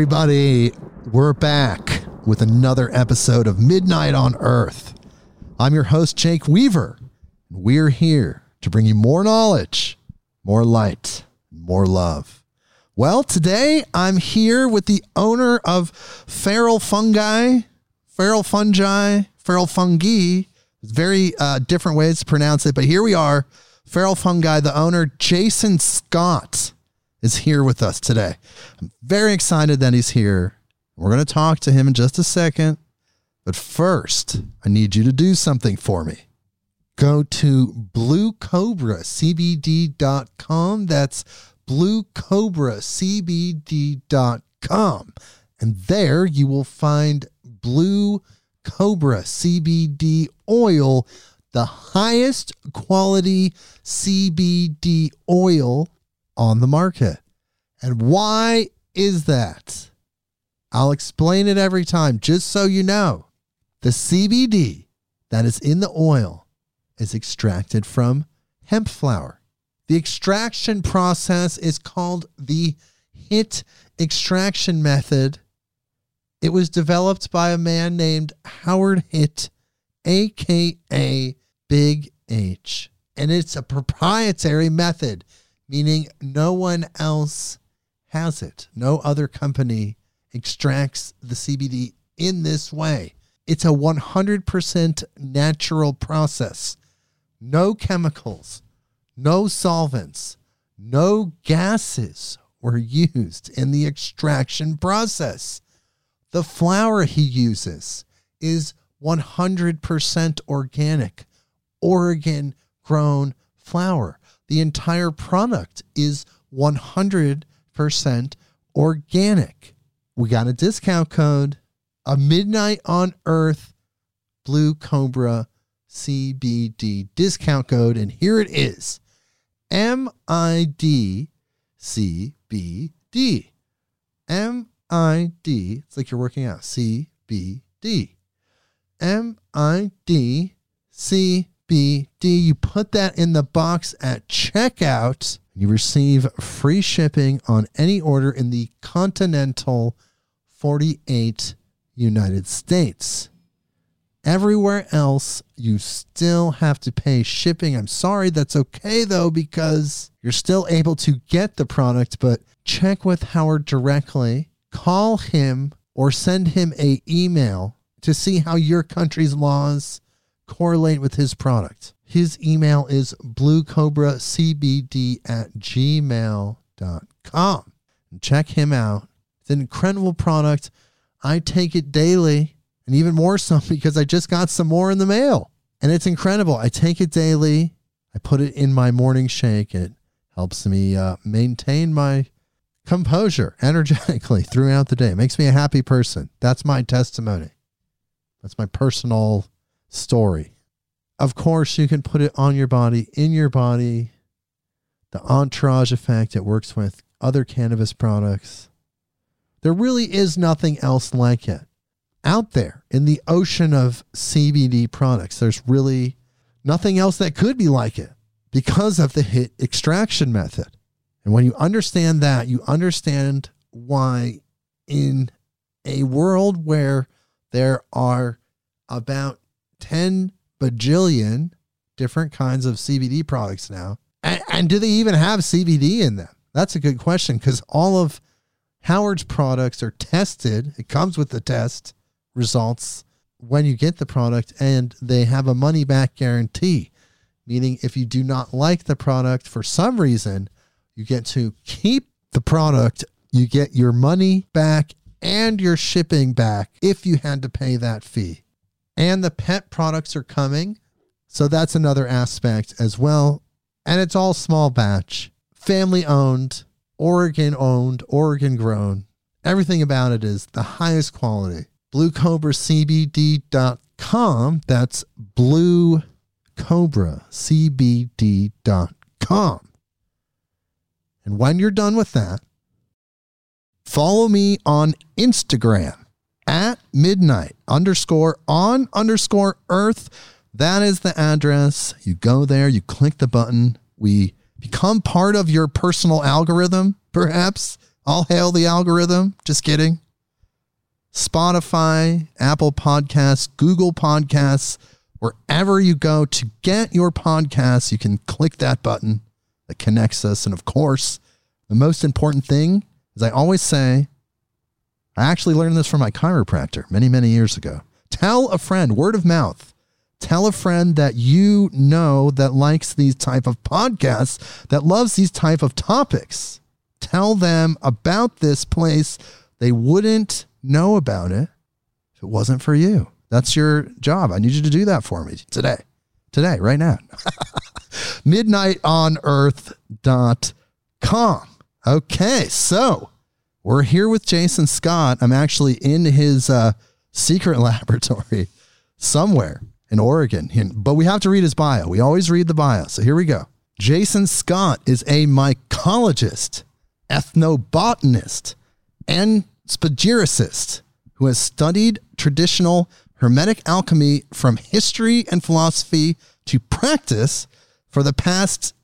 everybody. We're back with another episode of Midnight on Earth. I'm your host, Jake Weaver. We're here to bring you more knowledge, more light, more love. Well, today I'm here with the owner of Feral Fungi, Feral Fungi, Feral Fungi. It's very uh, different ways to pronounce it, but here we are. Feral Fungi, the owner, Jason Scott is here with us today. I'm very excited that he's here. We're going to talk to him in just a second. But first, I need you to do something for me. Go to bluecobracbd.com. That's bluecobracbd.com. And there you will find Blue Cobra CBD oil, the highest quality CBD oil on the market. And why is that? I'll explain it every time, just so you know. The CBD that is in the oil is extracted from hemp flower. The extraction process is called the HIT extraction method. It was developed by a man named Howard Hitt, aka Big H. And it's a proprietary method meaning no one else has it. No other company extracts the CBD in this way. It's a 100% natural process. No chemicals, no solvents, no gases were used in the extraction process. The flower he uses is 100% organic, Oregon grown flower the entire product is 100% organic. We got a discount code, a midnight on earth blue cobra CBD discount code. And here it is M I D C B D. M I D. It's like you're working out. C B D. M I D C BD. You put that in the box at checkout. You receive free shipping on any order in the continental 48 United States. Everywhere else, you still have to pay shipping. I'm sorry, that's okay though, because you're still able to get the product, but check with Howard directly, call him, or send him a email to see how your country's laws correlate with his product. His email is bluecobracbd at gmail.com. Check him out. It's an incredible product. I take it daily and even more so because I just got some more in the mail. And it's incredible. I take it daily. I put it in my morning shake. It helps me uh, maintain my composure energetically throughout the day. It makes me a happy person. That's my testimony. That's my personal story. Of course, you can put it on your body, in your body, the entourage effect it works with other cannabis products. There really is nothing else like it. Out there in the ocean of CBD products, there's really nothing else that could be like it because of the hit extraction method. And when you understand that, you understand why in a world where there are about 10 bajillion different kinds of CBD products now. And, and do they even have CBD in them? That's a good question because all of Howard's products are tested. It comes with the test results when you get the product, and they have a money back guarantee, meaning if you do not like the product for some reason, you get to keep the product, you get your money back and your shipping back if you had to pay that fee and the pet products are coming. So that's another aspect as well. And it's all small batch, family owned, Oregon owned, Oregon grown. Everything about it is the highest quality. BlueCobraCBD.com. That's BlueCobraCBD.com. And when you're done with that, Follow me on Instagram midnight underscore on underscore earth. That is the address. You go there, you click the button. We become part of your personal algorithm, perhaps. I'll hail the algorithm. Just kidding. Spotify, Apple Podcasts, Google Podcasts, wherever you go to get your podcasts, you can click that button that connects us. And of course, the most important thing as I always say, I actually learned this from my chiropractor many, many years ago. Tell a friend, word of mouth. Tell a friend that you know that likes these type of podcasts, that loves these type of topics. Tell them about this place. They wouldn't know about it if it wasn't for you. That's your job. I need you to do that for me today. Today, right now. midnightonearth.com. Okay, so we're here with Jason Scott. I'm actually in his uh, secret laboratory somewhere in Oregon, but we have to read his bio. We always read the bio. So here we go. Jason Scott is a mycologist, ethnobotanist, and spagyricist who has studied traditional Hermetic alchemy from history and philosophy to practice for the past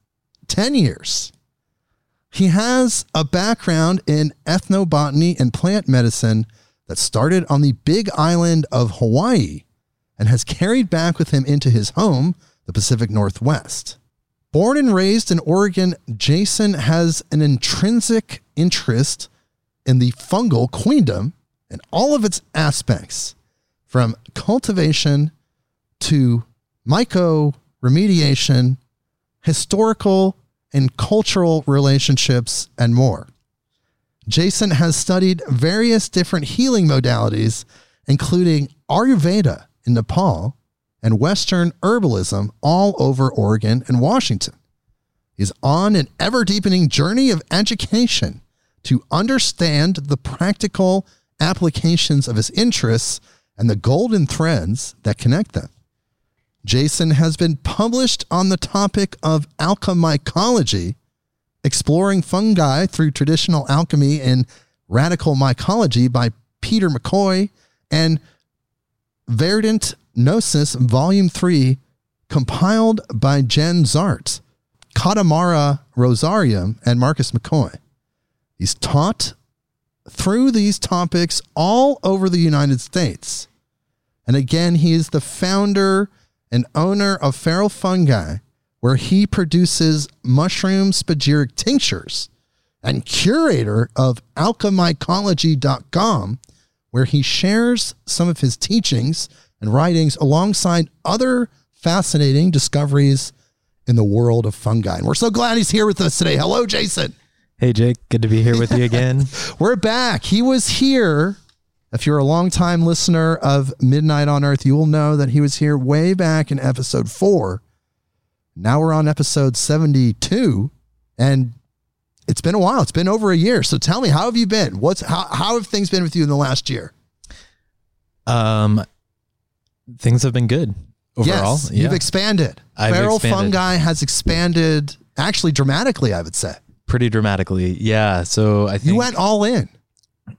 10 years. He has a background in ethnobotany and plant medicine that started on the big island of Hawaii and has carried back with him into his home, the Pacific Northwest. Born and raised in Oregon, Jason has an intrinsic interest in the fungal queendom and all of its aspects from cultivation to myco remediation, historical and cultural relationships, and more. Jason has studied various different healing modalities, including Ayurveda in Nepal and Western herbalism all over Oregon and Washington. He's on an ever deepening journey of education to understand the practical applications of his interests and the golden threads that connect them. Jason has been published on the topic of alchemycology, exploring fungi through traditional alchemy and radical mycology by Peter McCoy, and Verdant Gnosis Volume 3, compiled by Jen Zahrt, Catamara Rosarium, and Marcus McCoy. He's taught through these topics all over the United States. And again, he is the founder and owner of Feral Fungi, where he produces mushroom spagyric tinctures, and curator of alchemycology.com, where he shares some of his teachings and writings alongside other fascinating discoveries in the world of fungi. And we're so glad he's here with us today. Hello, Jason. Hey, Jake. Good to be here with you again. We're back. He was here. If you're a longtime listener of Midnight on Earth, you will know that he was here way back in episode four. Now we're on episode 72, and it's been a while. It's been over a year. So tell me, how have you been? What's how, how have things been with you in the last year? Um, things have been good overall. Yes, you've expanded. I've Feral expanded. fungi has expanded actually dramatically, I would say. pretty dramatically. Yeah. So I think You went all in.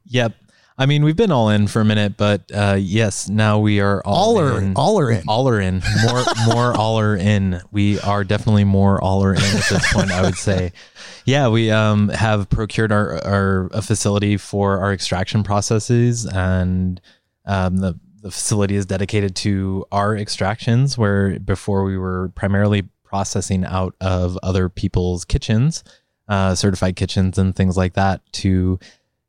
Yep. I mean, we've been all in for a minute, but uh, yes, now we are all, All are in. all are in. all are in. More more all are in. We are definitely more all are in at this point. I would say. Yeah, we um, have procured our our a facility for our extraction processes, and um, the the facility is dedicated to our extractions. Where before we were primarily processing out of other people's kitchens, uh, certified kitchens and things like that, to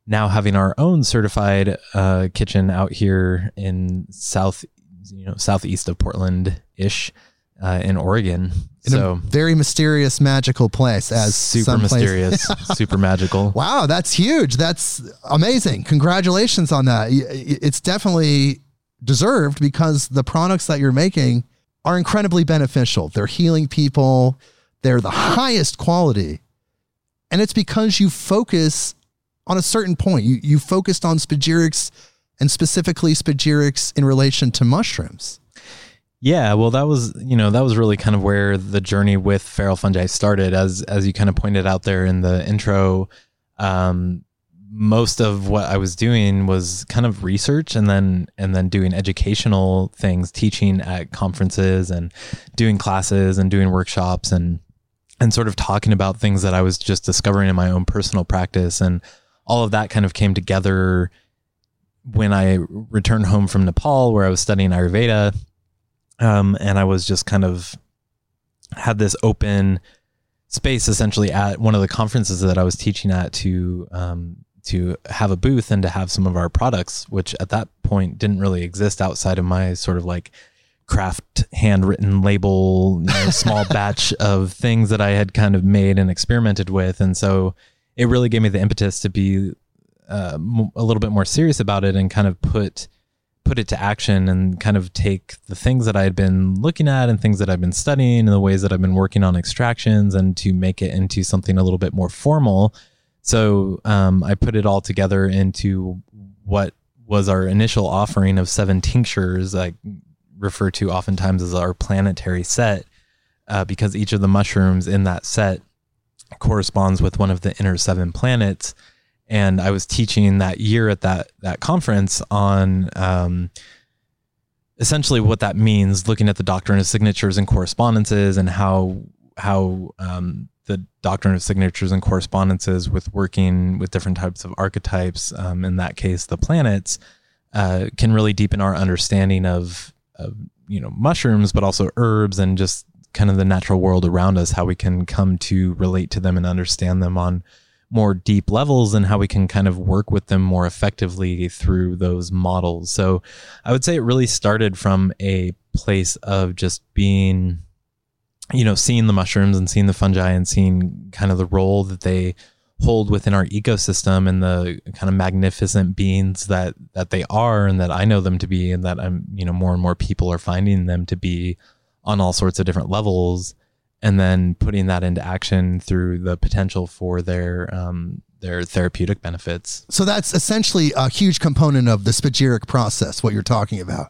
now having our own certified uh, kitchen out here in south, you know, southeast of Portland ish, uh, in Oregon. in a so very mysterious, magical place. As super mysterious, super magical. Wow, that's huge. That's amazing. Congratulations on that. It's definitely deserved because the products that you're making are incredibly beneficial. They're healing people. They're the highest quality. And it's because you focus on a certain point. You you focused on spagyrics and specifically spagyrics in relation to mushrooms. Yeah, well, that was you know that was really kind of where the journey with feral fungi started, as as you kind of pointed out there in the intro. Um, most of what I was doing was kind of research and then and then doing educational things, teaching at conferences and doing classes and doing workshops and and sort of talking about things that I was just discovering in my own personal practice and all of that kind of came together when I returned home from Nepal where I was studying Ayurveda. Um, and I was just kind of had this open space essentially at one of the conferences that I was teaching at to um, to have a booth and to have some of our products, which at that point didn't really exist outside of my sort of like craft handwritten label, you know, small batch of things that I had kind of made and experimented with, and so it really gave me the impetus to be uh, a little bit more serious about it and kind of put put it to action and kind of take the things that I had been looking at and things that I've been studying and the ways that I've been working on extractions and to make it into something a little bit more formal. So um, I put it all together into what was our initial offering of seven tinctures, I refer to oftentimes as our planetary set, uh, because each of the mushrooms in that set corresponds with one of the inner seven planets. And I was teaching that year at that that conference on um, essentially what that means, looking at the doctrine of signatures and correspondences, and how how um, the doctrine of signatures and correspondences with working with different types of archetypes, um, in that case, the planets, uh, can really deepen our understanding of, of you know mushrooms, but also herbs and just kind of the natural world around us, how we can come to relate to them and understand them on more deep levels and how we can kind of work with them more effectively through those models. So I would say it really started from a place of just being, you know, seeing the mushrooms and seeing the fungi and seeing kind of the role that they hold within our ecosystem and the kind of magnificent beings that that they are and that I know them to be and that I'm, you know, more and more people are finding them to be on all sorts of different levels and then putting that into action through the potential for their um, their therapeutic benefits. So that's essentially a huge component of the spagyric process, what you're talking about.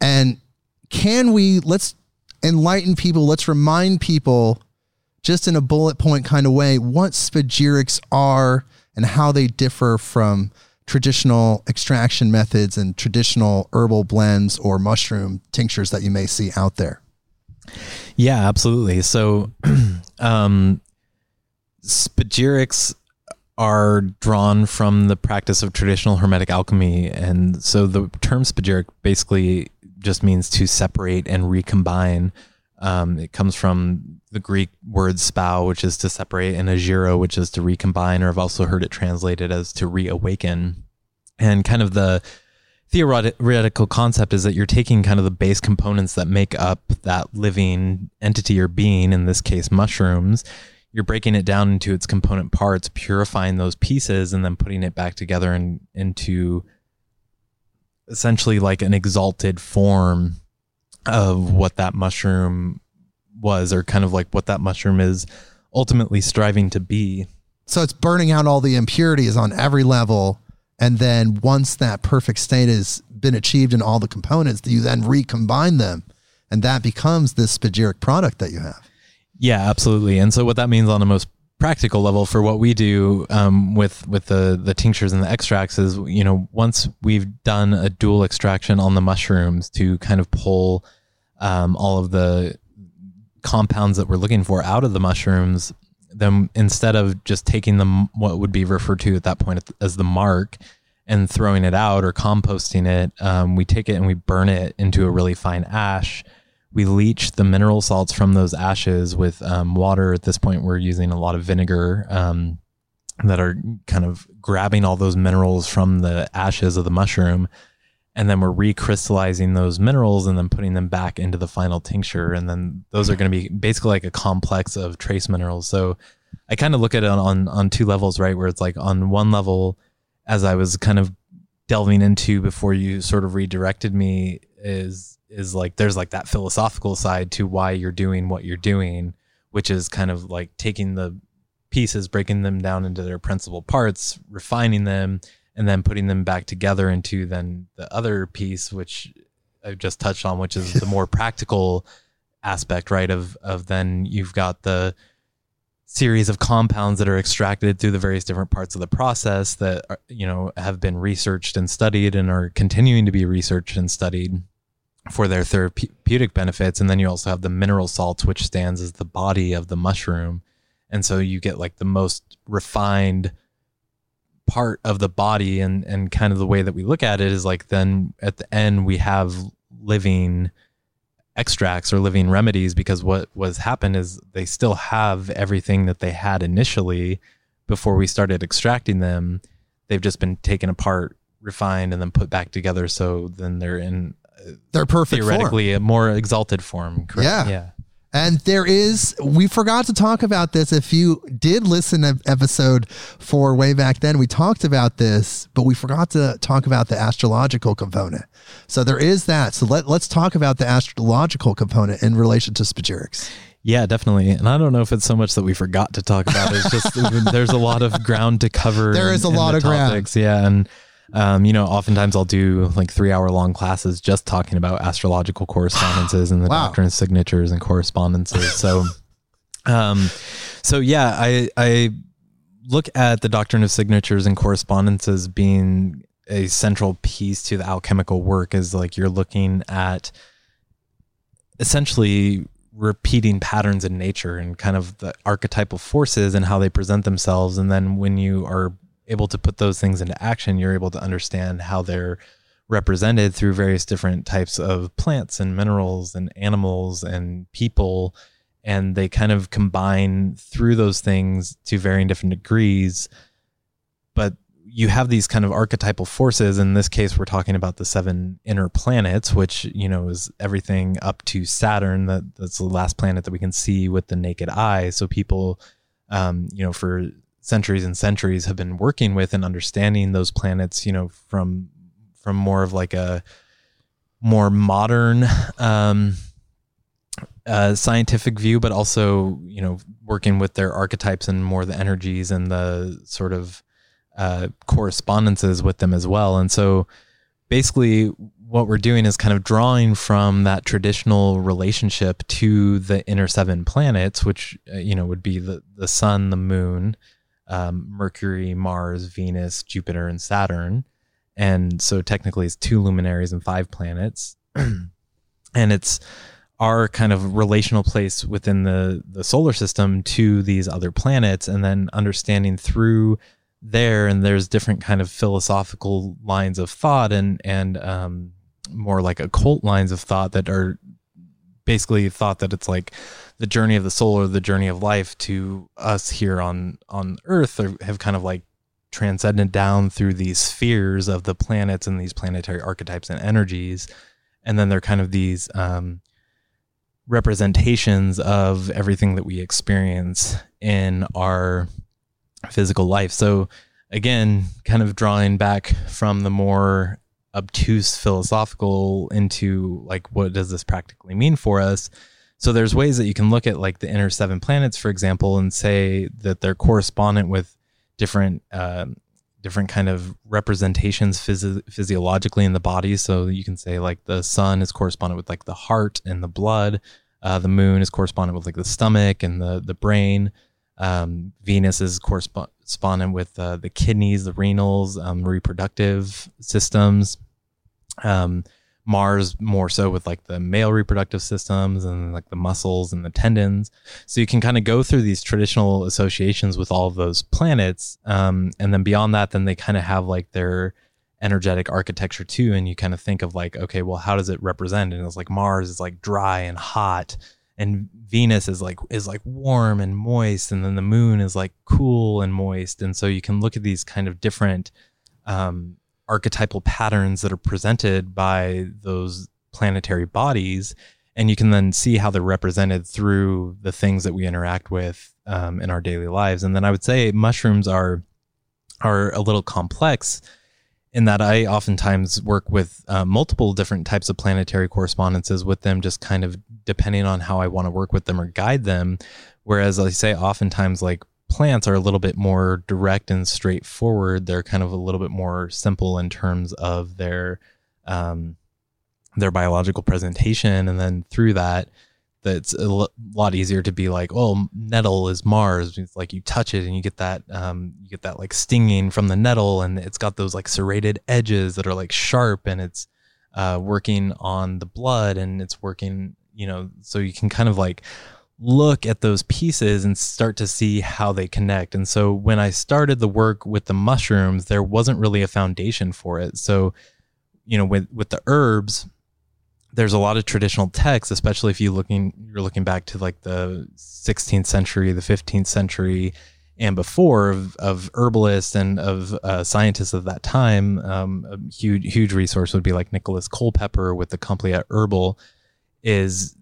And can we let's enlighten people, let's remind people just in a bullet point kind of way what spagyrics are and how they differ from traditional extraction methods and traditional herbal blends or mushroom tinctures that you may see out there. Yeah, absolutely. So, um, spagyrics are drawn from the practice of traditional hermetic alchemy. And so the term spagyric basically just means to separate and recombine. Um, it comes from the Greek word spao, which is to separate, and ageiro, which is to recombine, or I've also heard it translated as to reawaken. And kind of the theoretical concept is that you're taking kind of the base components that make up that living entity or being, in this case, mushrooms. You're breaking it down into its component parts, purifying those pieces, and then putting it back together and into essentially like an exalted form of what that mushroom was, or kind of like what that mushroom is ultimately striving to be. So it's burning out all the impurities on every level and then once that perfect state has been achieved in all the components, you then recombine them. And that becomes this spagyric product that you have. Yeah, absolutely. And so what that means on the most practical level for what we do um, with with the the tinctures and the extracts is you know once we've done a dual extraction on the mushrooms to kind of pull um, all of the compounds that we're looking for out of the mushrooms them instead of just taking them what would be referred to at that point as the marc and throwing it out or composting it, um, we take it and we burn it into a really fine ash. We leach the mineral salts from those ashes with um, water. At this point, we're using a lot of vinegar um, that are kind of grabbing all those minerals from the ashes of the mushroom. And then we're recrystallizing those minerals and then putting them back into the final tincture. And then those are going to be basically like a complex of trace minerals. So I kind of look at it on, on, on two levels, right? Where it's like on one level, as I was kind of delving into before you sort of redirected me is is like there's like that philosophical side to why you're doing what you're doing, which is kind of like taking the pieces, breaking them down into their principal parts, refining them, and then putting them back together into then the other piece, which I've just touched on, which is the more practical aspect, right? Of of then you've got the series of compounds that are extracted through the various different parts of the process that are, you know have been researched and studied and are continuing to be researched and studied for their therapeutic benefits and then you also have the mineral salts which stands as the body of the mushroom and so you get like the most refined part of the body and and kind of the way that we look at it is like then at the end we have living extracts or living remedies because what was happened is they still have everything that they had initially before we started extracting them they've just been taken apart refined and then put back together so then they're in uh, they're perfect theoretically form. a more exalted form correct? Yeah. yeah and there is, we forgot to talk about this. If you did listen to episode four way back then, we talked about this, but we forgot to talk about the astrological component. So there is that. So let, let's talk about the astrological component in relation to spagyrics. Yeah, definitely. And I don't know if it's so much that we forgot to talk about. It's just there's a lot of ground to cover. There is a lot of topics. ground. Yeah, and um, you know, oftentimes I'll do like three hour long classes just talking about astrological correspondences and the wow. doctrine of signatures and correspondences. So, um, so yeah, I, I look at the doctrine of signatures and correspondences being a central piece to the alchemical work is like you're looking at essentially repeating patterns in nature and kind of the archetypal forces and how they present themselves. And then when you are able to put those things into action, you're able to understand how they're represented through various different types of plants and minerals and animals and people. And they kind of combine through those things to varying different degrees. But you have these kind of archetypal forces. In this case, we're talking about the seven inner planets, which, you know, is everything up to Saturn. That, that's the last planet that we can see with the naked eye. So people, um, you know, for centuries and centuries have been working with and understanding those planets, you know, from from more of like a more modern um, uh, scientific view, but also you know working with their archetypes and more the energies and the sort of uh, correspondences with them as well. And so basically what we're doing is kind of drawing from that traditional relationship to the inner seven planets, which uh, you know would be the the sun, the moon, um, Mercury, Mars, Venus, Jupiter, and Saturn. And so technically it's two luminaries and five planets. and it's our kind of relational place within the, the solar system to these other planets and then understanding through there and there's different kind of philosophical lines of thought and and um, more like occult lines of thought that are basically thought that it's like the journey of the soul or the journey of life to us here on on earth have kind of like transcended down through these spheres of the planets and these planetary archetypes and energies. And then they're kind of these um, representations of everything that we experience in our physical life. So again kind of drawing back from the more obtuse philosophical into like what does this practically mean for us so there's ways that you can look at like the inner seven planets for example and say that they're correspondent with different uh, different kind of representations phys- physiologically in the body. So you can say like the sun is correspondent with like the heart and the blood. Uh, the moon is correspondent with like the stomach and the the brain. Um, venus is correspondent with uh, the kidneys the renals um, reproductive systems. Um, Mars more so with like the male reproductive systems and like the muscles and the tendons. So you can kind of go through these traditional associations with all of those planets. Um, and then beyond that, then they kind of have like their energetic architecture too. And you kind of think of like, okay, well, how does it represent? And it's like Mars is like dry and hot and Venus is like is like warm and moist, and then the moon is like cool and moist. And so you can look at these kind of different um, archetypal patterns that are presented by those planetary bodies and you can then see how they're represented through the things that we interact with um, in our daily lives. And then i would say mushrooms are are a little complex in that i oftentimes work with uh, multiple different types of planetary correspondences with them just kind of depending on how i want to work with them or guide them. Whereas i say oftentimes like plants are a little bit more direct and straightforward. They're kind of a little bit more simple in terms of their um, their biological presentation, and then through that, that's a lot easier to be like, oh, nettle is Mars. It's like you touch it and you get that, um, you get that like stinging from the nettle, and it's got those like serrated edges that are like sharp, and it's uh, working on the blood, and it's working, you know, so you can kind of like look at those pieces and start to see how they connect. And so when I started the work with the mushrooms, there wasn't really a foundation for it. So, you know, with with the herbs, there's a lot of traditional texts, especially if you looking you're looking back to like the 16th century, the 15th century, and before of, of herbalists and of uh, scientists of that time. Um, a huge huge resource would be like Nicholas Culpeper with the Compleat Herbal. Is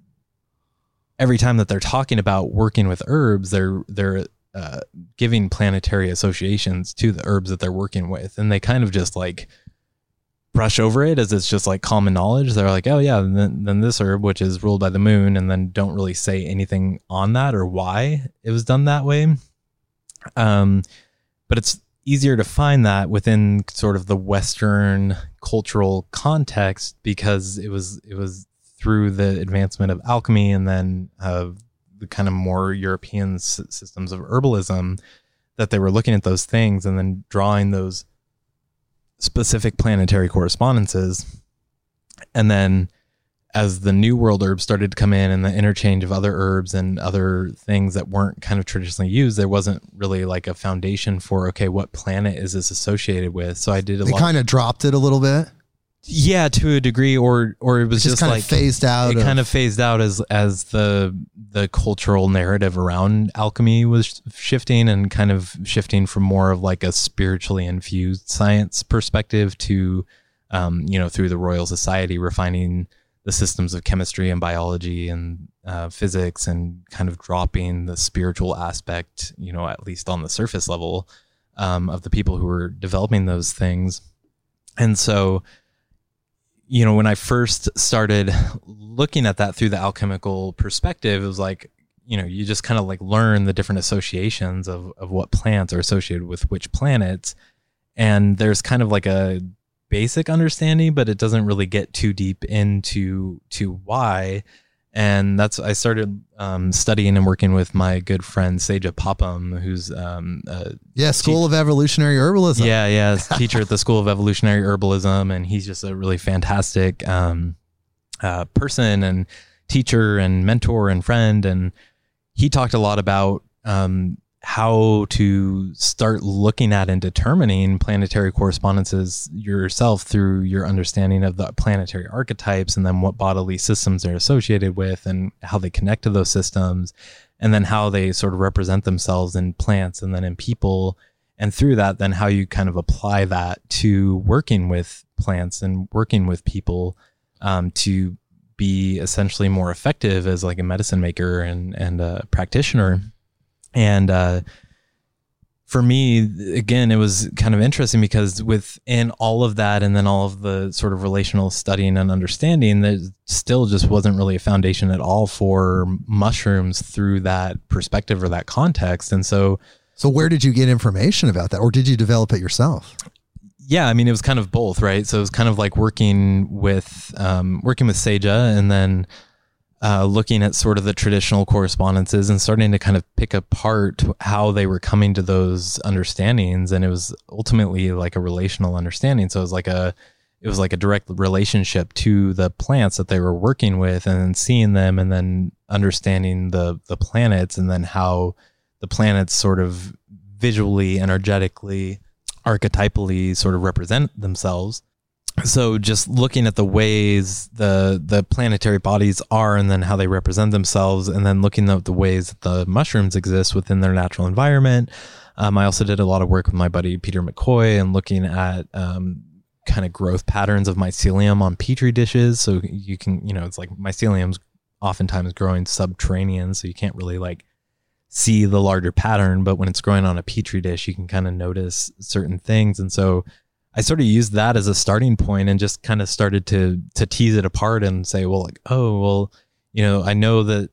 every time that they're talking about working with herbs, they're they're uh, giving planetary associations to the herbs that they're working with, and they kind of just like brush over it as it's just like common knowledge. They're like, oh yeah, then, then this herb, which is ruled by the moon, and then don't really say anything on that or why it was done that way. Um, but it's easier to find that within sort of the Western cultural context because it was it was through the advancement of alchemy and then uh, the kind of more European s- systems of herbalism that they were looking at those things and then drawing those specific planetary correspondences. And then as the new world herbs started to come in and the interchange of other herbs and other things that weren't kind of traditionally used, there wasn't really like a foundation for okay, what planet is this associated with? So I did a They lot. kind of dropped it a little bit. Yeah, to a degree, or or it was Just, just, kind like of phased out. it kind of phased out as as the the cultural narrative around alchemy was shifting and kind of shifting from more of like a spiritually infused science perspective to um, you know through the royal society refining the systems of chemistry and biology and uh, physics and kind of dropping the spiritual aspect you know at least on the surface level um, of the people who were developing those things and so you know, when I first started looking at that through the alchemical perspective, it was like, you know, you just kind of like learn the different associations of, of what plants are associated with which planets. And there's kind of like a basic understanding, but it doesn't really get too deep into to why. And that's I started um, studying and working with my good friend Sajah Popham, who's um, a yeah, School of Evolutionary Herbalism. yeah, yeah, teacher at the School of Evolutionary Herbalism, and he's just a really fantastic um, uh, person and teacher and mentor and friend. And he talked a lot about um, how to start looking at and determining planetary correspondences yourself through your understanding of the planetary archetypes and then what bodily systems they're associated with and how they connect to those systems and then how they sort of represent themselves in plants and then in people. And through that then how you kind of apply that to working with plants and working with people um, to be essentially more effective as like a medicine maker and and a practitioner and uh, for me again it was kind of interesting because within all of that and then all of the sort of relational studying and understanding there still just wasn't really a foundation at all for mushrooms through that perspective or that context and so So where did you get information about that, or did you develop it yourself? yeah, I mean, it was kind of both, right? So it was kind of like working with um, working with Sajah, and then uh, looking at sort of the traditional correspondences and starting to kind of pick apart how they were coming to those understandings. And it was ultimately like a relational understanding. So it was like a it was like a direct relationship to the plants that they were working with, and then seeing them, and then understanding the the planets, and then how the planets sort of visually, energetically archetypally sort of represent themselves. So just looking at the ways the the planetary bodies are and then how they represent themselves and then looking at the ways that the mushrooms exist within their natural environment. Um, I also did a lot of work with my buddy Peter McCoy and looking at um, kind of growth patterns of mycelium on petri dishes. So you can, you know, it's like mycelium's oftentimes growing subterranean, so you can't really like see the larger pattern, but when it's growing on a petri dish, you can kind of notice certain things. And so I sort of used that as a starting point and just kind of started to to tease it apart and say, well, like, oh, well, you know, I know that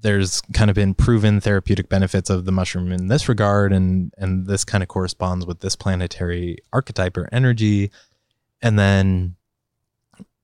there's kind of been proven therapeutic benefits of the mushroom in this regard, and and this kind of corresponds with this planetary archetype or energy, and then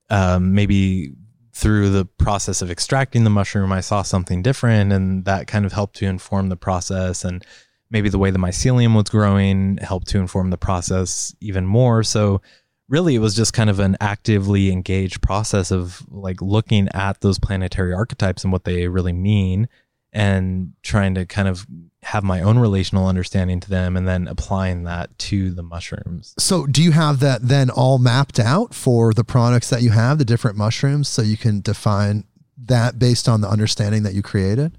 um, maybe through the process of extracting the mushroom, I saw something different, and that kind of helped to inform the process. And maybe the way the mycelium was growing helped to inform the process even more. So, really, it was just kind of an actively engaged process of like looking at those planetary archetypes and what they really mean and trying to kind of have my own relational understanding to them and then applying that to the mushrooms. So, do you have that then all mapped out for the products that you have, the different mushrooms, so you can define that based on the understanding that you created?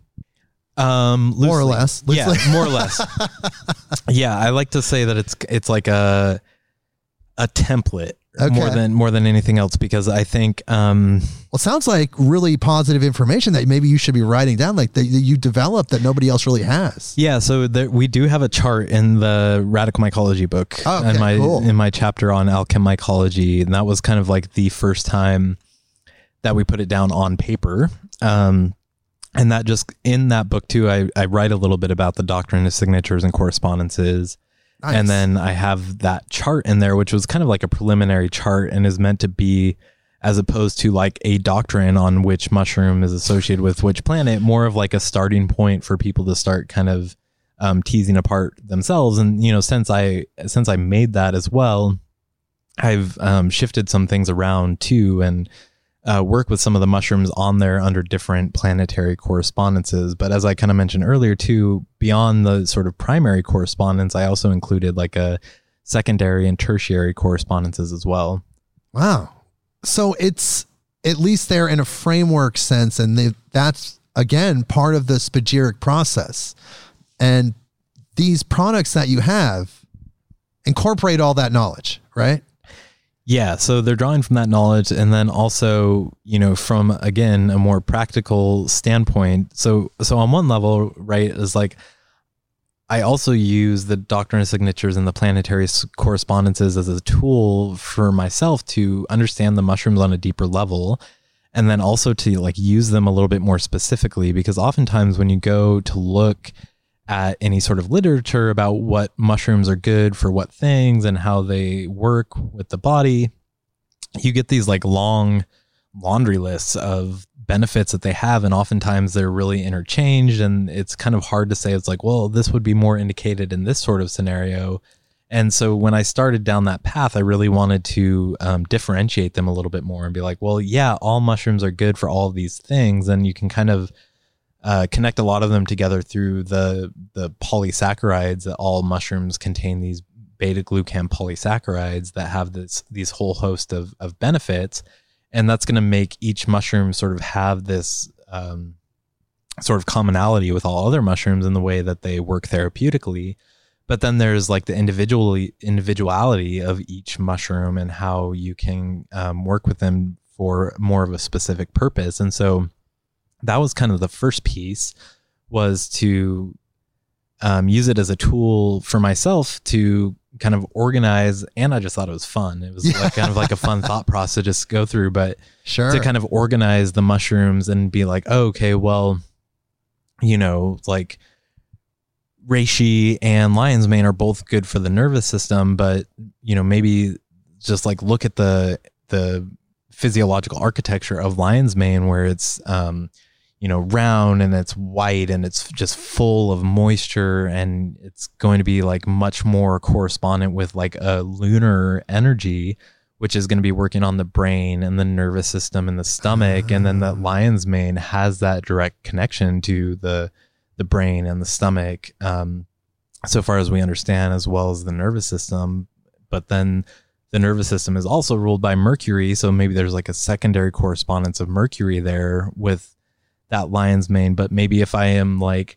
Um, More or loosely. less. Yeah, more or less. yeah, I like to say that it's it's like a a template more than more than anything else because I think um Well, it sounds like really positive information that maybe you should be writing down, like that you developed that nobody else really has. Yeah, so there, we do have a chart in the radical mycology book Oh, okay, in my cool. in my chapter on alchemycology, and that was kind of like the first time that we put it down on paper. Um, and that just in that book too, I, I write a little bit about the doctrine of signatures and correspondences, Nice. and then I have that chart in there, which was kind of like a preliminary chart and is meant to be as opposed to like a doctrine on which mushroom is associated with which planet, more of like a starting point for people to start kind of um, teasing apart themselves. And you know, since I since I made that as well, I've um, shifted some things around too, and uh, work with some of the mushrooms on there under different planetary correspondences. But as I kind of mentioned earlier too, beyond the sort of primary correspondence, I also included like a secondary and tertiary correspondences as well. Wow. So it's at least there in a framework sense, and they, that's again part of the spagyric process. And these products that you have incorporate all that knowledge, right? Yeah, so they're drawing from that knowledge and then also, you know, from again a more practical standpoint. So so on one level, right, is like I also use the doctrine of signatures and the planetary correspondences as a tool for myself to understand the mushrooms on a deeper level and then also to like use them a little bit more specifically because oftentimes when you go to look at any sort of literature about what mushrooms are good for what things and how they work with the body, you get these like long laundry lists of benefits that they have and oftentimes they're really interchanged and it's kind of hard to say it's like well this would be more indicated in this sort of scenario. And so when i started down that path i really wanted to um, differentiate them a little bit more and be like well yeah all mushrooms are good for all these things and you can kind of uh, connect a lot of them together through the the polysaccharides that all mushrooms contain these beta glucan polysaccharides that have this these whole host of of benefits. And that's going to make each mushroom sort of have this um, sort of commonality with all other mushrooms in the way that they work therapeutically. But then there's like the individual individuality of each mushroom and how you can um, work with them for more of a specific purpose. And so that was kind of the first piece was to um, use it as a tool for myself to kind of organize and i just thought it was fun it was like kind of like a fun thought process to just go through but Sure. to kind of organize the mushrooms and be like oh, okay well you know like reishi and lion's mane are both good for the nervous system but you know maybe just like look at the the physiological architecture of lion's mane where it's um you know round and it's white and it's just full of moisture and it's going to be like much more correspondent with like a lunar energy which is going to be working on the brain and the nervous system and the stomach. And then the lion's mane has that direct connection to the the brain and the stomach um so far as we understand as well as the nervous system. But then the nervous system is also ruled by mercury so maybe there's like a secondary correspondence of mercury there with that lion's mane but maybe if i am like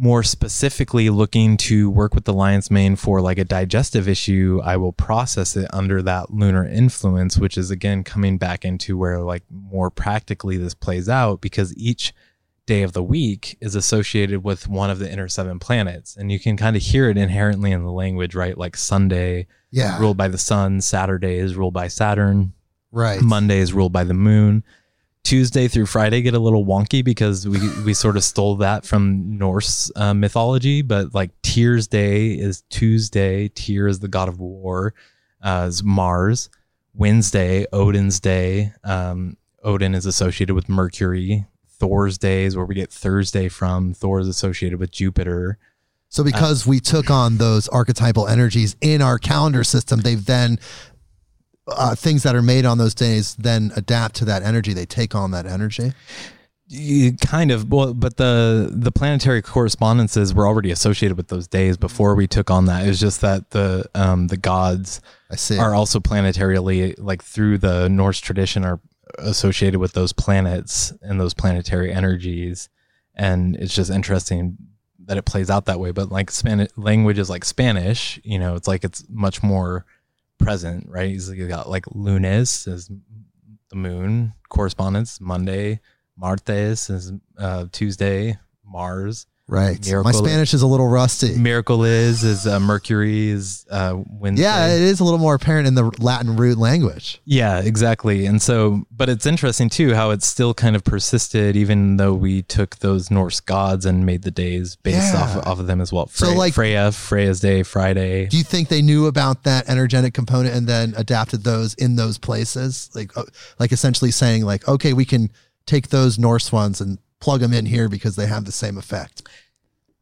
more specifically looking to work with the lion's mane for like a digestive issue i will process it under that lunar influence which is again coming back into where like more practically this plays out because each day of the week is associated with one of the inner seven planets and you can kind of hear it inherently in the language right like sunday yeah. ruled by the sun saturday is ruled by saturn Right. Monday is ruled by the moon. Tuesday through Friday get a little wonky because we we sort of stole that from Norse uh, mythology. But like Tyr's Day is Tuesday. Tyr is the god of war, uh, is Mars. Wednesday, Odin's Day. Um, Odin is associated with Mercury. Thor's day is where we get Thursday from, Thor is associated with Jupiter. So because we took on those archetypal energies in our calendar system, they've then uh, things that are made on those days then adapt to that energy. They take on that energy. You kind of well, but the the planetary correspondences were already associated with those days before we took on that. It was just that the um the gods I see. are also planetarily like through the Norse tradition are associated with those planets and those planetary energies, and it's just interesting that it plays out that way. But like Spanish languages like Spanish, you know, it's like it's much more present, right? You got like lunes is the moon correspondence, Monday, martes is uh, Tuesday, Mars. Right. Miércoles- My Spanish is a little rusty. Miércoles is is uh, Mercury is uh, Wednesday. Yeah, it is a little more apparent in the Latin root language. Yeah, exactly. And so, but it's interesting too how it's still kind of persisted, even though we took those Norse gods and made the days based Yeah. off off of them as well. So, like- Freya, Freya's day, Friday. Do you think they knew about that energetic component and then adapted those in those places? Like, uh, like essentially saying like, okay, we can take those Norse ones and plug them in here because they have the same effect.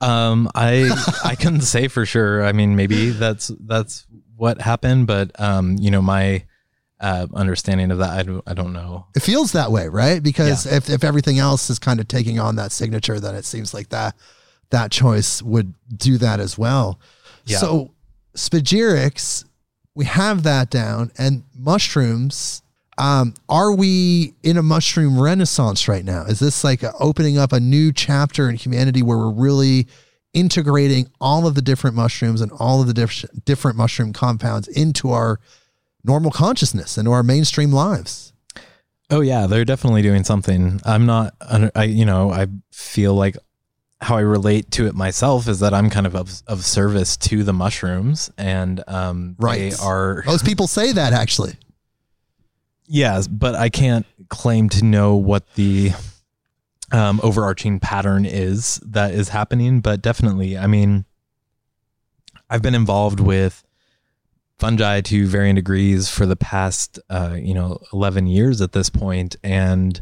Um, I I couldn't say for sure. I mean, maybe that's that's what happened, but um, you know, my uh, understanding of that, I don't I don't know. It feels that way, right? Because if, if everything else is kind of taking on that signature, then it seems like that that choice would do that as well. Yeah. So spagyrics, we have that down, and mushrooms. Um, are we in a mushroom renaissance right now? Is this like opening up a new chapter in humanity where we're really integrating all of the different mushrooms and all of the different different mushroom compounds into our normal consciousness, into our mainstream lives? Oh yeah, they're definitely doing something. I'm not. I you know I feel like how I relate to it myself is that I'm kind of of, of service to the mushrooms, and um, Right. they are Most people say that actually. Yes, but I can't claim to know what the um, overarching pattern is that is happening. But definitely, I mean, I've been involved with fungi to varying degrees for the past uh, you know 11 years at this point and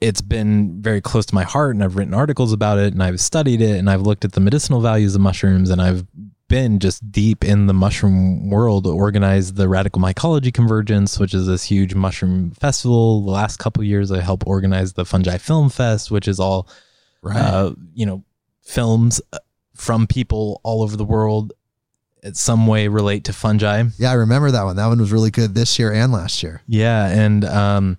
it's been very close to my heart and I've written articles about it and I've studied it and I've looked at the medicinal values of mushrooms and I've been just deep in the mushroom world organized the radical mycology convergence which is this huge mushroom festival the last couple years I helped organize the fungi film fest which is all uh, you know films uh, from people all over the world in some way relate to fungi yeah, I remember that one. That one was really good this year and last year. yeah, and um,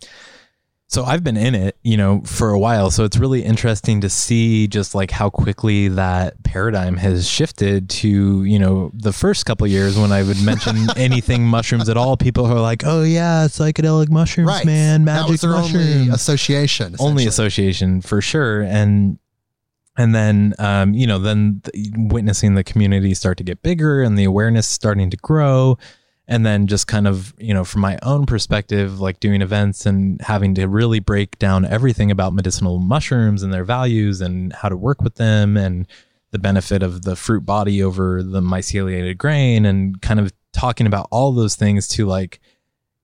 so I've been in it, you know, for a while. So it's really interesting to see just like how quickly that paradigm has shifted to, you know, the first couple years when I would mention anything mushrooms at all, people are like, "Oh yeah, psychedelic mushrooms, Right. man, magic mushrooms." only association. only association for sure and and then um, you know then the, witnessing the community start to get bigger and the awareness starting to grow and then just kind of you know from my own perspective like doing events and having to really break down everything about medicinal mushrooms and their values and how to work with them and the benefit of the fruit body over the myceliated grain and kind of talking about all those things to like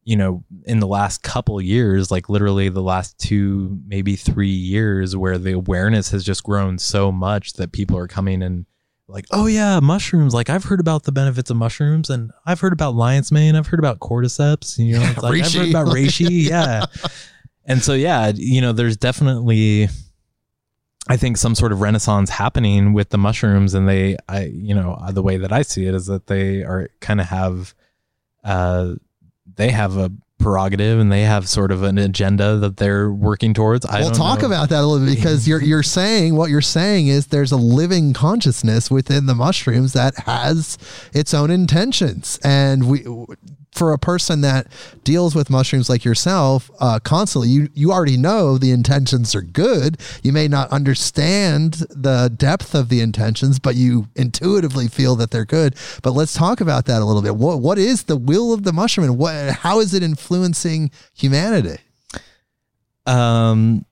you know, in the last couple years, like literally the last two, maybe three years, where the awareness has just grown so much that people are coming and like, oh yeah, mushrooms. Like I've heard about the benefits of mushrooms, and I've heard about lion's mane. I've heard about cordyceps. You know, it's like, I've heard about reishi. Yeah, and so yeah, you know, there's definitely. I think some sort of renaissance happening with the mushrooms, and they, I, you know, the way that I see it is that they are kind of have, uh, they have a prerogative and they have sort of an agenda that they're working towards. I we'll talk know. about that a little bit because you're you're saying what you're saying is there's a living consciousness within the mushrooms that has its own intentions, and we. For a person that deals with mushrooms like yourself uh, constantly, you you already know the intentions are good. You may not understand the depth of the intentions, but you intuitively feel that they're good. But let's talk about that a little bit. What what is the will of the mushroom, and what how is it influencing humanity? Um,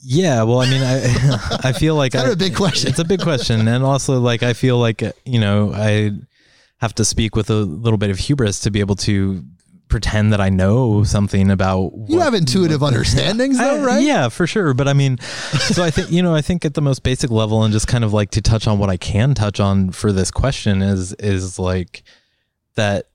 yeah. Well, I mean, I I feel like Kind I, of a big question. It's a big question, and also like I feel like you know I have to speak with a little bit of hubris to be able to pretend that I know something about. You have intuitive understandings, though, I- right? Yeah, for sure. But I mean, so I think you know, I think at the most basic level, and just kind of like to touch on what I can touch on for this question is is like that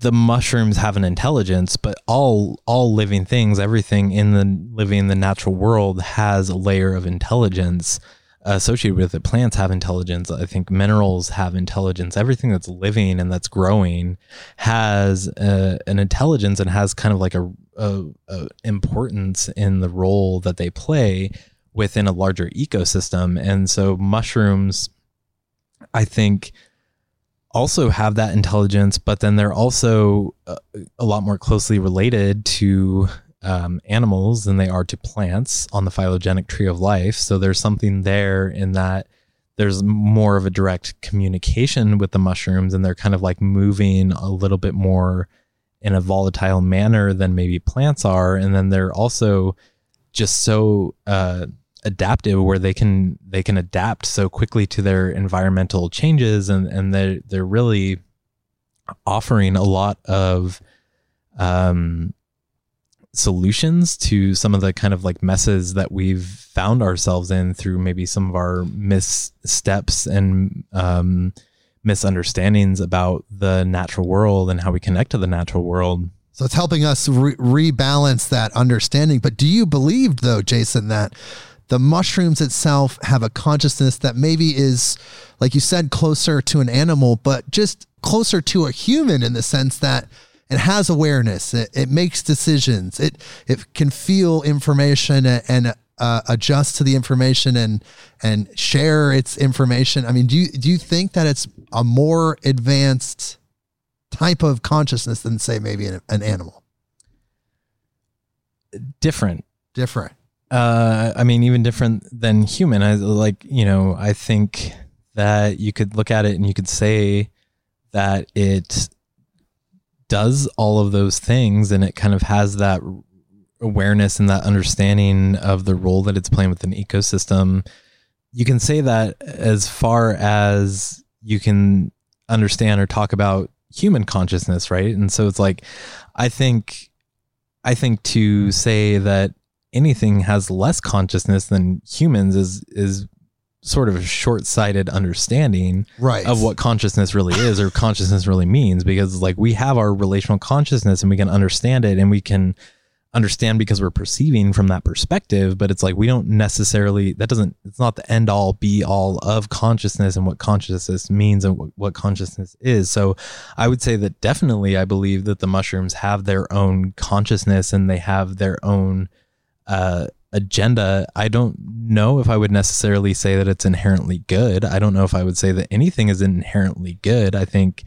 the mushrooms have an intelligence, but all all living things, everything in the living in the natural world has a layer of intelligence associated with it. Plants have intelligence. I think minerals have intelligence. Everything that's living and that's growing has uh, an intelligence and has kind of like a, a, a importance in the role that they play within a larger ecosystem. And so mushrooms, I think, also have that intelligence, but then they're also uh, a lot more closely related to um, animals than they are to plants on the phylogenetic tree of life. So there's something there in that there's more of a direct communication with the mushrooms, and they're kind of like moving a little bit more in a volatile manner than maybe plants are. And then they're also just so uh, adaptive where they can they can adapt so quickly to their environmental changes and and they're they're really offering a lot of um solutions to some of the kind of like messes that we've found ourselves in through maybe some of our missteps and um misunderstandings about the natural world and how we connect to the natural world So it's helping us re- rebalance that understanding. But do you believe, though, Jason, that the mushrooms itself have a consciousness that maybe is, like you said, closer to an animal, but just closer to a human in the sense that it has awareness, it, it makes decisions, it it can feel information and, and uh, adjust to the information and and share its information. I mean, do you do you think that it's a more advanced type of consciousness than say maybe an, an animal? different Different. Uh, I mean, even different than human. I like, you know, I think that you could look at it and you could say that it does all of those things and it kind of has that awareness and that understanding of the role that it's playing within ecosystem. You can say that as far as you can understand or talk about human consciousness, right? And so it's like, I think, I think to say that anything has less consciousness than humans is is sort of a short-sighted understanding Right. of what consciousness really is or consciousness really means because like we have our relational consciousness and we can understand it and we can understand because we're perceiving from that perspective but it's like we don't necessarily that doesn't it's not the end all be all of consciousness and what consciousness means and what, what consciousness is so i would say that definitely i believe that the mushrooms have their own consciousness and they have their own uh, agenda, I don't know if I would necessarily say that it's inherently good. I don't know if I would say that anything is inherently good. I think,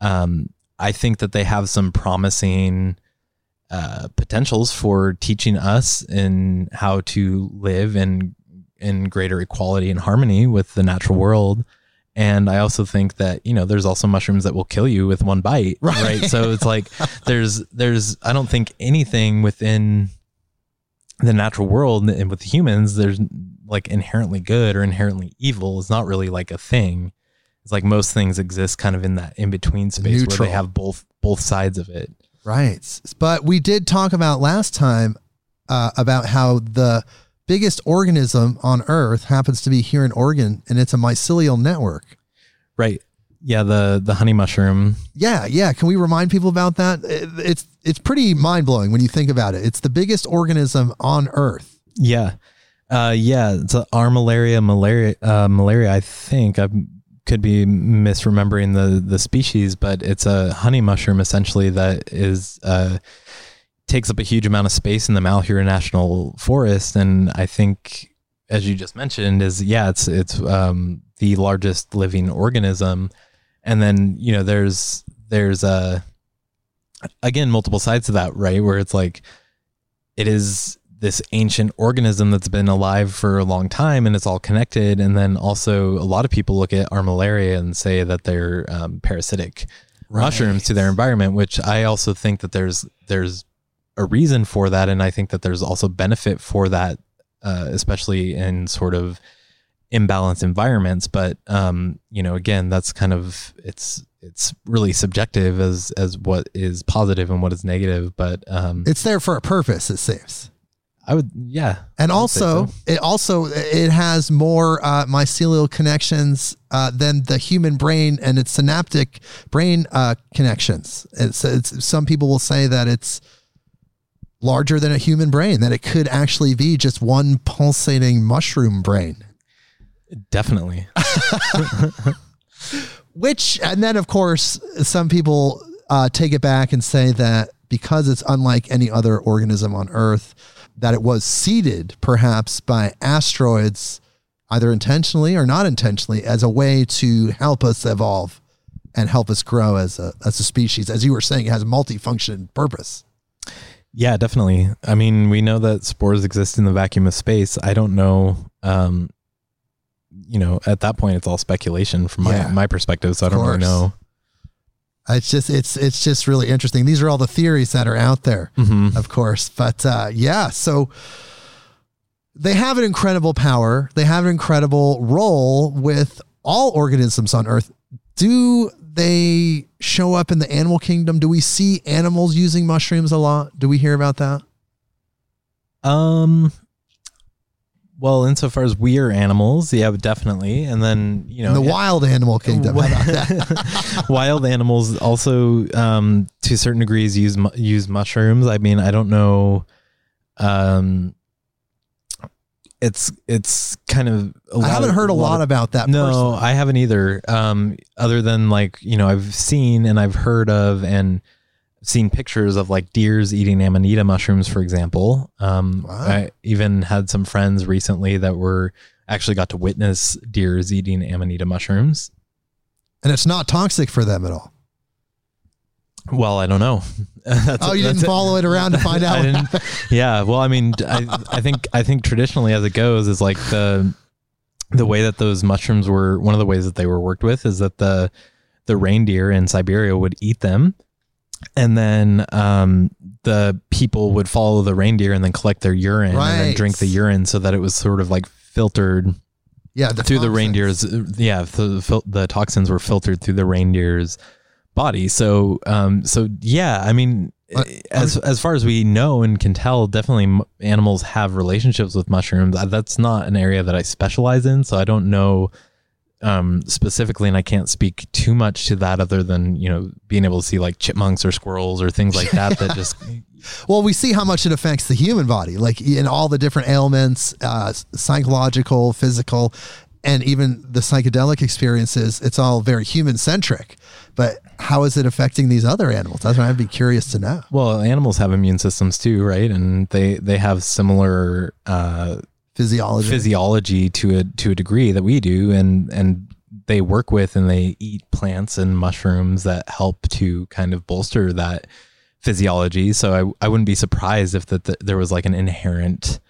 um, I think that they have some promising uh, potentials for teaching us in how to live in in greater equality and harmony with the natural world. And I also think that you know there's also mushrooms that will kill you with one bite, Right. right? So it's like there's there's I don't think anything within the natural world and with humans there's like inherently good or inherently evil is not really like a thing it's like most things exist kind of in that in between space where they have both both sides of it Right. But we did talk about last time uh, about how the biggest organism on Earth happens to be here in Oregon, and it's a mycelial network. right yeah the the honey mushroom Yeah, yeah. Can we remind people about that? It- It's it's pretty mind blowing when you think about it. It's the biggest organism on Earth. yeah uh yeah it's a armillaria malaria uh malaria i think i could be misremembering the the species but it's a honey mushroom essentially that is uh takes up a huge amount of space in the Malheur National Forest, and I think, as you just mentioned, is yeah, it's it's um, the largest living organism, and then you know there's there's uh, again multiple sides to that, right? Where it's like it is this ancient organism that's been alive for a long time and it's all connected, and then also a lot of people look at armillaria and say that they're um, parasitic mushrooms to their environment, which I also think that there's there's a reason for that, and I think that there's also benefit for that, uh, especially in sort of imbalanced environments. But um, you know, again, that's kind of it's it's really subjective as as what is positive and what is negative. But um, It's there for a purpose, it seems. I would, yeah, And would also, so. it also it has more uh, mycelial connections uh, than the human brain and its synaptic brain uh, connections. It's, it's some people will say that it's larger than a human brain, that it could actually be just one pulsating mushroom brain. Definitely. Which, and then of course, some people uh, take it back and say that because it's unlike any other organism on Earth, that it was seeded perhaps by asteroids, either intentionally or not intentionally, as a way to help us evolve and help us grow as a as a species. As you were saying, it has a multifunction purpose. Yeah, definitely. I mean, we know that spores exist in the vacuum of space. I don't know. Um, you know, at that point, it's all speculation from my Yeah. my perspective. So I don't really know. It's just it's it's just really interesting. These are all the theories that are out there. Mhm. of course. But uh, yeah, so they have an incredible power. They have an incredible role with all organisms on Earth. Do they show up in the animal kingdom? Do we see animals using mushrooms a lot? Do we hear about that? Um. Well, insofar as we are animals, yeah, definitely. And then you know, in the wild animal kingdom. How about that? wild animals also, um, to certain degrees, use use mushrooms. I mean, I don't know. Um, it's it's kind of. a I lot haven't of- heard a lot of- about that. no, personally. I haven't either. Um, other than like you know, I've seen and I've heard of and seen pictures of like deers eating amanita mushrooms, for example. Um, Wow. I even had some friends recently that were actually got to witness deers eating amanita mushrooms. and it's not toxic for them at all. Well, I don't know. That's- Oh, you didn't it. follow it around to find out. Yeah. Well, I mean, I, I think I think traditionally, as it goes, is like the the way that those mushrooms were. One of the ways that they were worked with is that the the reindeer in Siberia would eat them, and then um, the people would follow the reindeer and then collect their urine and then drink the urine, so that it was sort of like filtered yeah, the through the reindeer's yeah the, the toxins were filtered through the reindeer's body. So um so yeah i mean But- as as far as we know and can tell definitely animals have relationships with mushrooms. Uh, that's not an area that i specialize in so i don't know um specifically and i can't speak too much to that other than you know being able to see like chipmunks or squirrels or things like that that just Well, we see how much it affects the human body, like in all the different ailments, uh, psychological, physical, and even the psychedelic experiences. It's all very human centric. But how is it affecting these other animals? That's what I'd be curious to know. well animals have immune systems too right and they they have similar uh Physiology. physiology to a to a degree that we do and and they work with and they eat plants and mushrooms that help to kind of bolster that physiology so i, I wouldn't be surprised if that, that there was like an inherent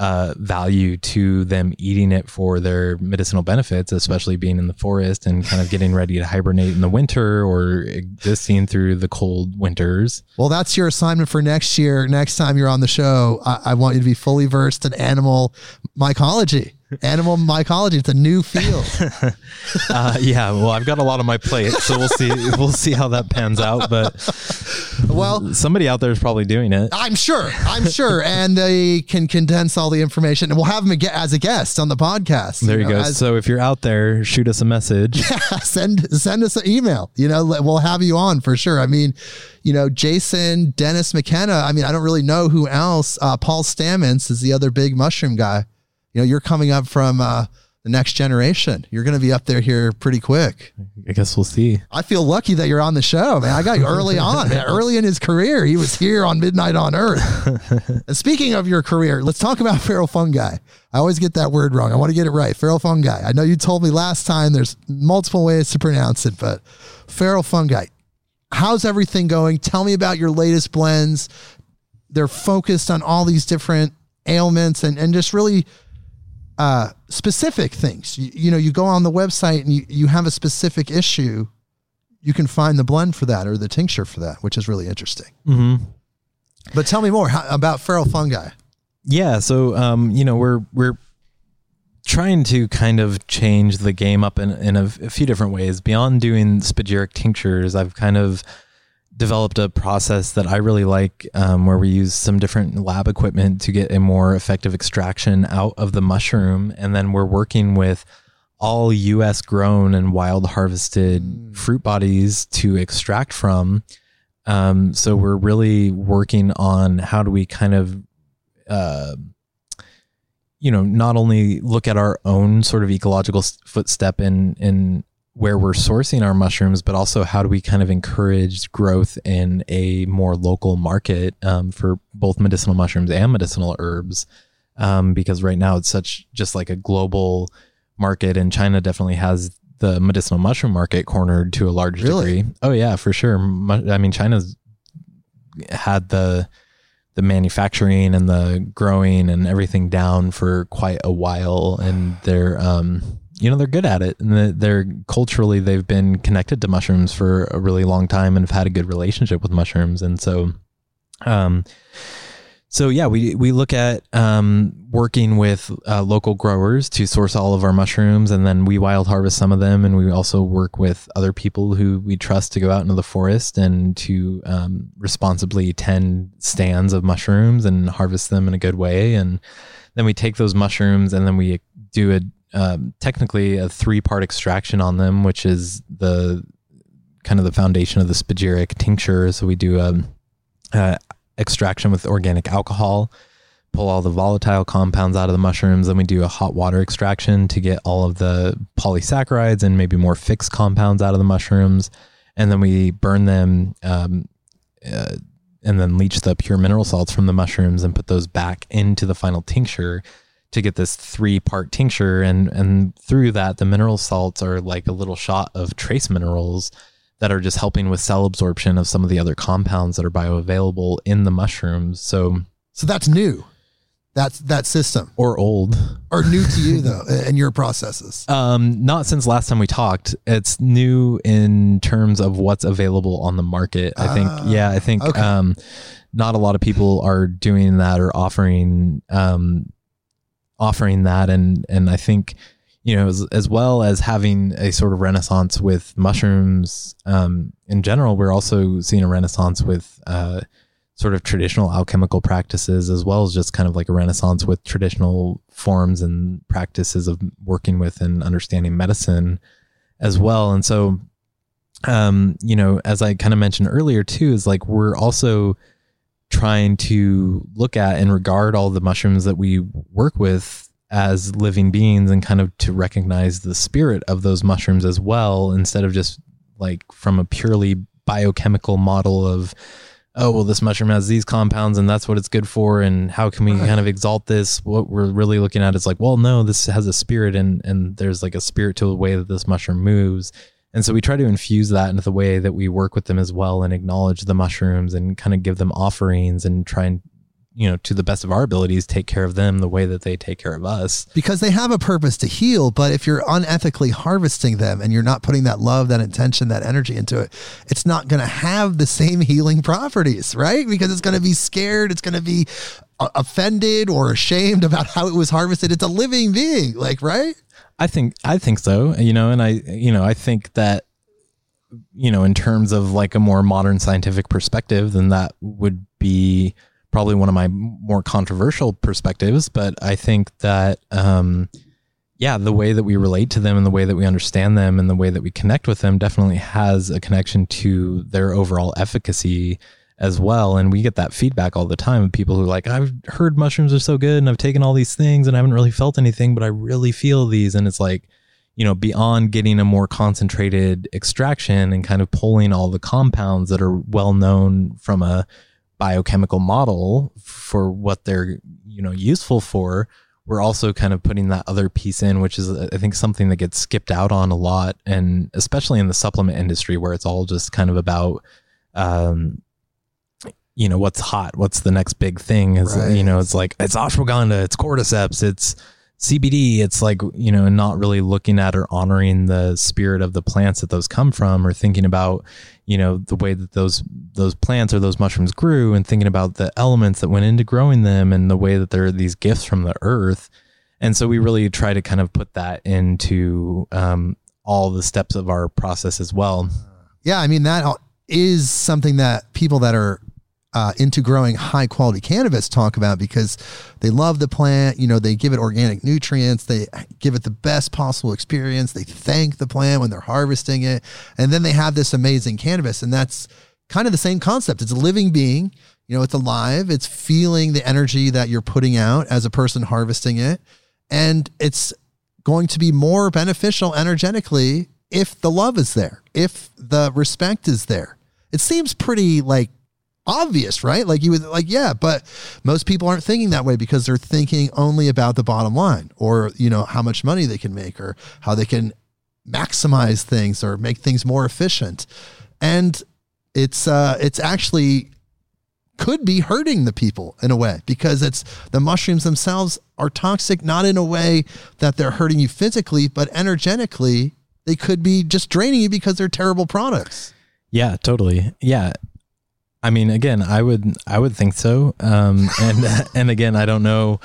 uh, value to them eating it for their medicinal benefits, especially being in the forest and kind of getting ready to hibernate in the winter or existing through the cold winters. well, that's your assignment for next year. Next time you're on the show, I, I want you to be fully versed in animal mycology. Animal mycology. It's a new field. Uh, yeah, well, I've got a lot on my plate, so we'll see. We'll see how that pans out. But well, somebody out there is probably doing it. I'm sure. I'm sure. And they can condense all the information and we'll have them as a guest on the podcast. There you know, go. as- So if you're out there, shoot us a message. Yeah, send send us an email. You know, we'll have you on for sure. I mean, you know, Jason, Dennis McKenna. I mean, I don't really know who else. Uh, Paul Stamets is the other big mushroom guy. You know, you're coming up from uh, the next generation. You're going to be up there here pretty quick. I guess we'll see. I feel lucky that you're on the show, man. I got you early on, man. Early in his career, he was here on Midnight on Earth. and speaking of your career, let's talk about feral fungi. I always get that word wrong. I want to get it right. Feral fungi. I know you told me last time there's multiple ways to pronounce it, but feral fungi. How's everything going? Tell me about your latest blends. They're focused on all these different ailments and, and just really uh, specific things. You, you know, you go on the website and you, you have a specific issue, you can find the blend for that or the tincture for that, which is really interesting. Mm-hmm. But tell me more how, about feral fungi. Yeah. So, um, you know, we're we're trying to kind of change the game up in, in a, a few different ways. Beyond doing spagyric tinctures, I've kind of developed a process that I really like um, where we use some different lab equipment to get a more effective extraction out of the mushroom. And then we're working with all US grown and wild harvested mm. fruit bodies to extract from. Um, so we're really working on how do we kind of, uh, you know, not only look at our own sort of ecological footstep in in where we're sourcing our mushrooms, but also how do we kind of encourage growth in a more local market um, for both medicinal mushrooms and medicinal herbs? Um, because right now it's such just like a global market, and China definitely has the medicinal mushroom market cornered to a large really? degree. Oh yeah, for sure. I mean, China's had the the manufacturing and the growing and everything down for quite a while, and they're um, you know they're good at it. And they're culturally they've been connected to mushrooms for a really long time and have had a good relationship with mushrooms. And so um so yeah we we look at um working with uh, local growers to source all of our mushrooms. And then we wild harvest some of them. And we also work with other people who we trust to go out into the forest and to um, responsibly tend stands of mushrooms and harvest them in a good way. And then we take those mushrooms and then we do a um, technically a three part extraction on them, which is the kind of the foundation of the spagyric tincture. So we do a, um, a extraction with organic alcohol, pull all the volatile compounds out of the mushrooms. Then we do a hot water extraction to get all of the polysaccharides and maybe more fixed compounds out of the mushrooms. And then we burn them um, uh, and then leach the pure mineral salts from the mushrooms and put those back into the final tincture to get this three part tincture and and through that the mineral salts are like a little shot of trace minerals that are just helping with cell absorption of some of the other compounds that are bioavailable in the mushrooms. So so that's new. That's that system. Or old. Or new to you though in your processes. Um not since last time we talked. It's new in terms of what's available on the market i think. Uh, yeah i think okay. um not a lot of people are doing that or offering um offering that. And and I think you know as, as well as having a sort of renaissance with mushrooms um, in general we're also seeing a renaissance with uh, sort of traditional alchemical practices as well as just kind of like a renaissance with traditional forms and practices of working with and understanding medicine as well. And so um, you know as i kind of mentioned earlier too is like we're also trying to look at and regard all the mushrooms that we work with as living beings and kind of to recognize the spirit of those mushrooms as well instead of just like from a purely biochemical model of oh well this mushroom has these compounds and that's what it's good for and how can we kind of exalt this? What we're really looking at is like well no this has a spirit and and there's like a spirit to the way that this mushroom moves and so we try to infuse that into the way that we work with them as well and acknowledge the mushrooms and kind of give them offerings and try and you know to the best of our abilities take care of them the way that they take care of us. Because they have a purpose to heal but if you're unethically harvesting them and you're not putting that love that intention that energy into it it's not going to have the same healing properties right? Because it's going to be scared it's going to be uh, offended or ashamed about how it was harvested. It's a living being like right I think I think so. You know, and I you know I think that you know in terms of like a more modern scientific perspective, then that would be probably one of my more controversial perspectives. But I think that um, yeah, the way that we relate to them and the way that we understand them and the way that we connect with them definitely has a connection to their overall efficacy as well. And we get that feedback all the time of people who are like, I've heard mushrooms are so good and I've taken all these things and I haven't really felt anything, but I really feel these. And it's like, you know, beyond getting a more concentrated extraction and kind of pulling all the compounds that are well known from a biochemical model for what they're, you know, useful for, we're also kind of putting that other piece in, which is, I think, something that gets skipped out on a lot. And especially in the supplement industry where it's all just kind of about, um, you know what's hot what's the next big thing is right. you know it's like it's ashwagandha it's cordyceps it's cbd it's like you know not really looking at or honoring the spirit of the plants that those come from or thinking about you know the way that those those plants or those mushrooms grew and thinking about the elements that went into growing them and the way that they're these gifts from the earth and so we really try to kind of put that into um, all the steps of our process as well. Yeah, I mean that is something that people that are uh, into growing high quality cannabis talk about because they love the plant. You know, they give it organic nutrients, they give it the best possible experience. They thank the plant when they're harvesting it, and then they have this amazing cannabis. And that's kind of the same concept. It's a living being. You know, it's alive. It's feeling the energy that you're putting out as a person harvesting it, and it's going to be more beneficial energetically if the love is there, if the respect is there. It seems pretty like obvious, right? Like you would like, yeah, but most people aren't thinking that way because they're thinking only about the bottom line or, you know, how much money they can make or how they can maximize things or make things more efficient. And it's uh it's actually could be hurting the people in a way because it's the mushrooms themselves are toxic not in a way that they're hurting you physically but energetically they could be just draining you because they're terrible products yeah totally yeah I mean, again, I would I would think so. Um, and and again, I don't know.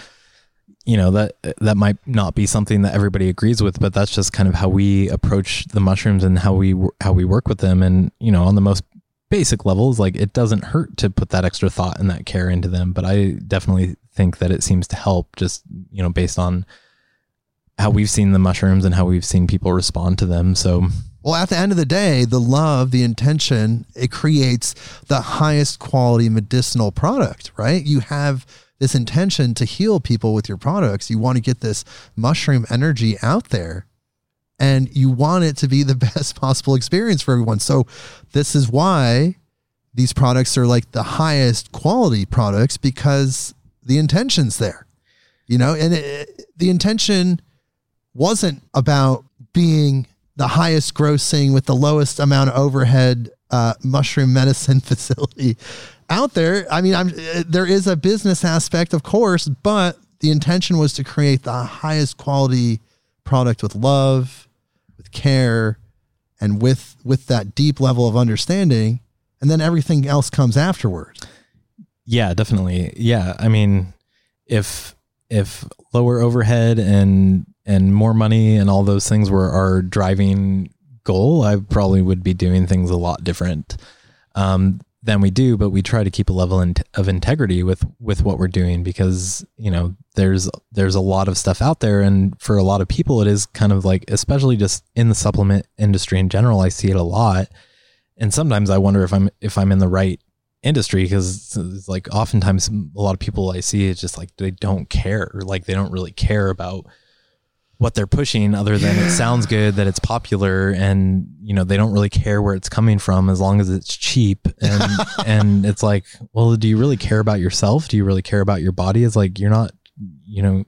You know that that might not be something that everybody agrees with, but that's just kind of how we approach the mushrooms and how we how we work with them. And you know, on the most basic levels, like it doesn't hurt to put that extra thought and that care into them. But I definitely think that it seems to help, just you know, based on how we've seen the mushrooms and how we've seen people respond to them. So well, at the end of the day, the love, the intention, it creates the highest quality medicinal product, right? You have this intention to heal people with your products. You want to get this mushroom energy out there and you want it to be the best possible experience for everyone. So, this is why these products are like the highest quality products because the intention's there, you know, and it, the intention wasn't about being the highest grossing with the lowest amount of overhead uh, mushroom medicine facility out there. I mean, I'm uh, there is a business aspect, of course, but the intention was to create the highest quality product with love, with care, and with with that deep level of understanding, and then everything else comes afterward. Yeah, definitely. Yeah, I mean, if if lower overhead and and more money and all those things were our driving goal, I probably would be doing things a lot different um, than we do. But we try to keep a level in, of integrity with with what we're doing because you know there's there's a lot of stuff out there, and for a lot of people, it is kind of like, especially just in the supplement industry in general, I see it a lot. And sometimes I wonder if I'm if I'm in the right industry because it's like oftentimes a lot of people I see it's just like they don't care, like they don't really care about what they're pushing other than it sounds good that it's popular and you know they don't really care where it's coming from as long as it's cheap. And and it's like well do you really care about yourself? Do you really care about your body? It's like you're not you know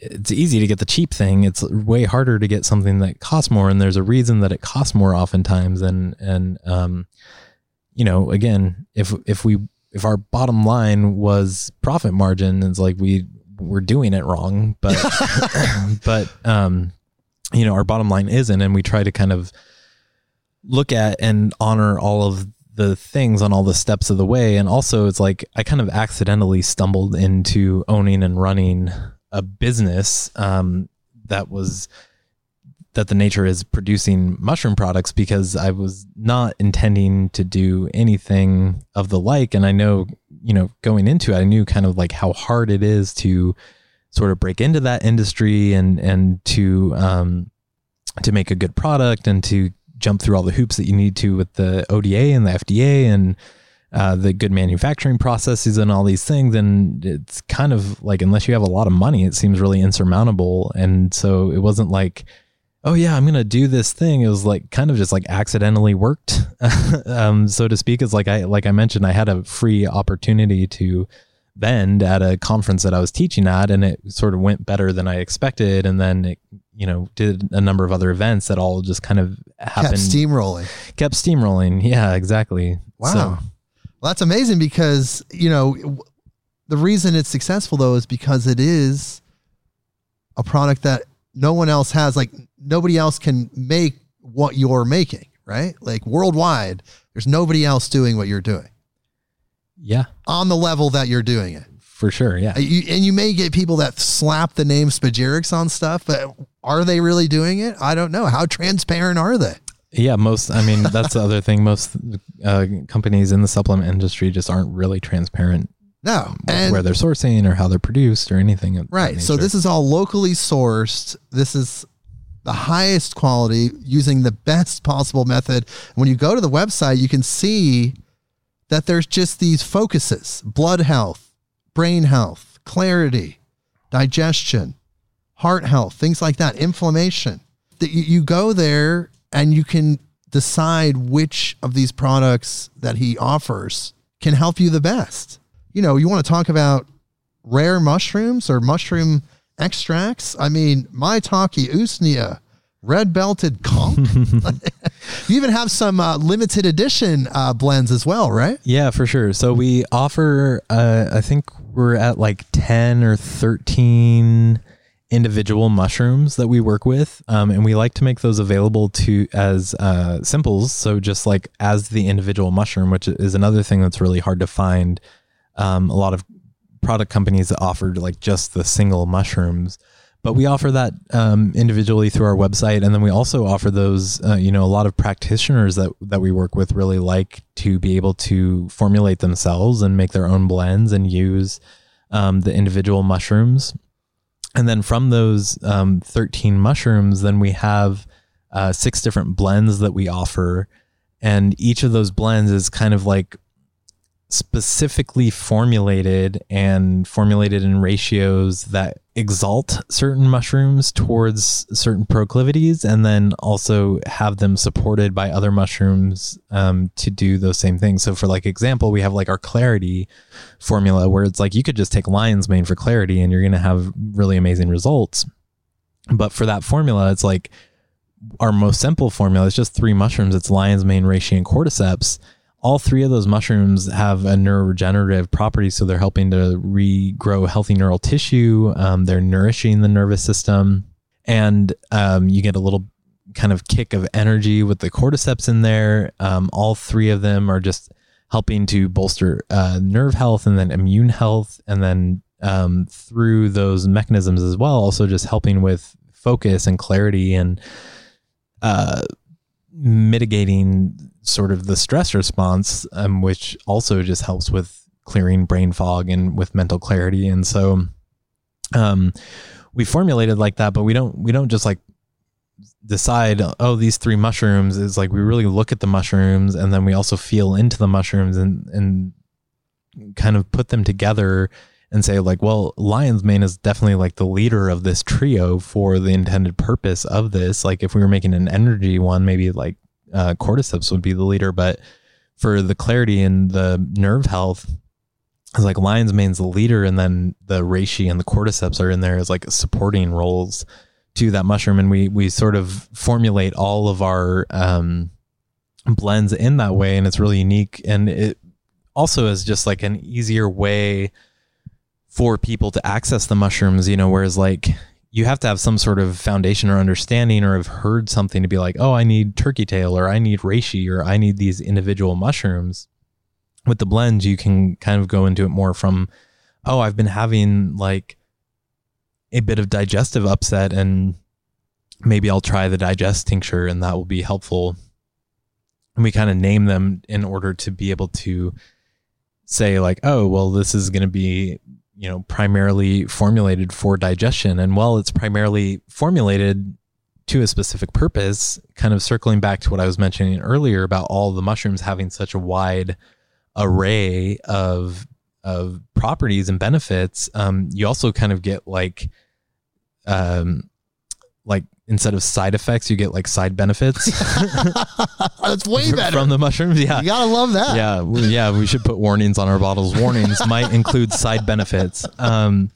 it's easy to get the cheap thing. It's way harder to get something that costs more. And there's a reason that it costs more oftentimes. And and um you know again if if we if our bottom line was profit margin it's like we we're doing it wrong, but but um, you know, our bottom line isn't, and we try to kind of look at and honor all of the things on all the steps of the way. And also, it's like I kind of accidentally stumbled into owning and running a business um, that was that the nature is producing mushroom products because I was not intending to do anything of the like. And I know you know, going into it, I knew kind of like how hard it is to sort of break into that industry and and to um, to make a good product and to jump through all the hoops that you need to with the ODA and the FDA and uh, the good manufacturing processes and all these things. And it's kind of like unless you have a lot of money, it seems really insurmountable. And so it wasn't like oh yeah, I'm gonna do this thing. It was like kind of just like accidentally worked, um, so to speak. It's like I like I mentioned, I had a free opportunity to bend at a conference that I was teaching at, and it sort of went better than I expected. And then it, you know, did a number of other events that all just kind of happened. Kept steamrolling. Kept steamrolling. Yeah, exactly. Wow. So, well, that's amazing because you know the reason it's successful though is because it is a product that no one else has like nobody else can make what you're making, right? Like worldwide, there's nobody else doing what you're doing. Yeah. On the level that you're doing it. for sure. Yeah. Uh, You, and you may get people that slap the name Spagyrics on stuff, but are they really doing it? I don't know. How transparent are they? Yeah, most. I mean, that's the other thing. Most uh, companies in the supplement industry just aren't really transparent No. And where they're sourcing or how they're produced or anything. Right. So this is all locally sourced. This is the highest quality using the best possible method. When you go to the website, you can see that there's just these focuses blood health, brain health, clarity, digestion, heart health, things like that, inflammation. That you, you go there and you can decide which of these products that he offers can help you the best. You know, you want to talk about rare mushrooms or mushroom extracts. I mean, maitake, usnea, red belted conch. you even have some uh, limited edition uh, blends as well, right? Yeah, for sure. So we offer, uh, I think we're at like 10 or 13 individual mushrooms that we work with. Um, and we like to make those available to as uh, simples. So just like as the individual mushroom, which is another thing that's really hard to find. Um, a lot of product companies that offer like just the single mushrooms but we offer that um, individually through our website. And then we also offer those uh, you know a lot of practitioners that that we work with really like to be able to formulate themselves and make their own blends and use um, the individual mushrooms. And then from those um, 13 mushrooms then we have uh, six different blends that we offer. And each of those blends is kind of like specifically formulated and formulated in ratios that exalt certain mushrooms towards certain proclivities and then also have them supported by other mushrooms um, to do those same things. So for like example we have like our clarity formula where it's like you could just take lion's mane for clarity and you're going to have really amazing results. But for that formula it's like our most simple formula is just three mushrooms. It's lion's mane reishi and cordyceps all three of those mushrooms have a neuroregenerative property so they're helping to regrow healthy neural tissue. Um, they're nourishing the nervous system. And um, you get a little kind of kick of energy with the cordyceps in there. Um, all three of them are just helping to bolster uh, nerve health and then immune health. And then um, through those mechanisms as well also just helping with focus and clarity and uh, mitigating sort of the stress response, um, which also just helps with clearing brain fog and with mental clarity. And so, um, we formulated like that, but we don't we don't just like decide oh these three mushrooms is like we really look at the mushrooms and then we also feel into the mushrooms and and kind of put them together and say like well lion's mane is definitely like the leader of this trio for the intended purpose of this like if we were making an energy one maybe like uh, cordyceps would be the leader but for the clarity and the nerve health it's like lion's mane's the leader and then the reishi and the cordyceps are in there as like supporting roles to that mushroom. And we we sort of formulate all of our um blends in that way and it's really unique. And it also is just like an easier way for people to access the mushrooms you know whereas like you have to have some sort of foundation or understanding or have heard something to be like oh i need turkey tail or i need reishi or i need these individual mushrooms with the blends you can kind of go into it more from oh i've been having like a bit of digestive upset and maybe I'll try the digest tincture and that will be helpful. And we kind of name them in order to be able to say like, oh, well, this is going to be, you know, primarily formulated for digestion. And while it's primarily formulated to a specific purpose, kind of circling back to what I was mentioning earlier about all the mushrooms having such a wide array of of properties and benefits, um, you also kind of get like, um, like instead of side effects, you get like side benefits That's way better. from the mushrooms. Yeah, you gotta love that. yeah, we, yeah. We should put warnings on our bottles. Warnings might include side benefits. Um,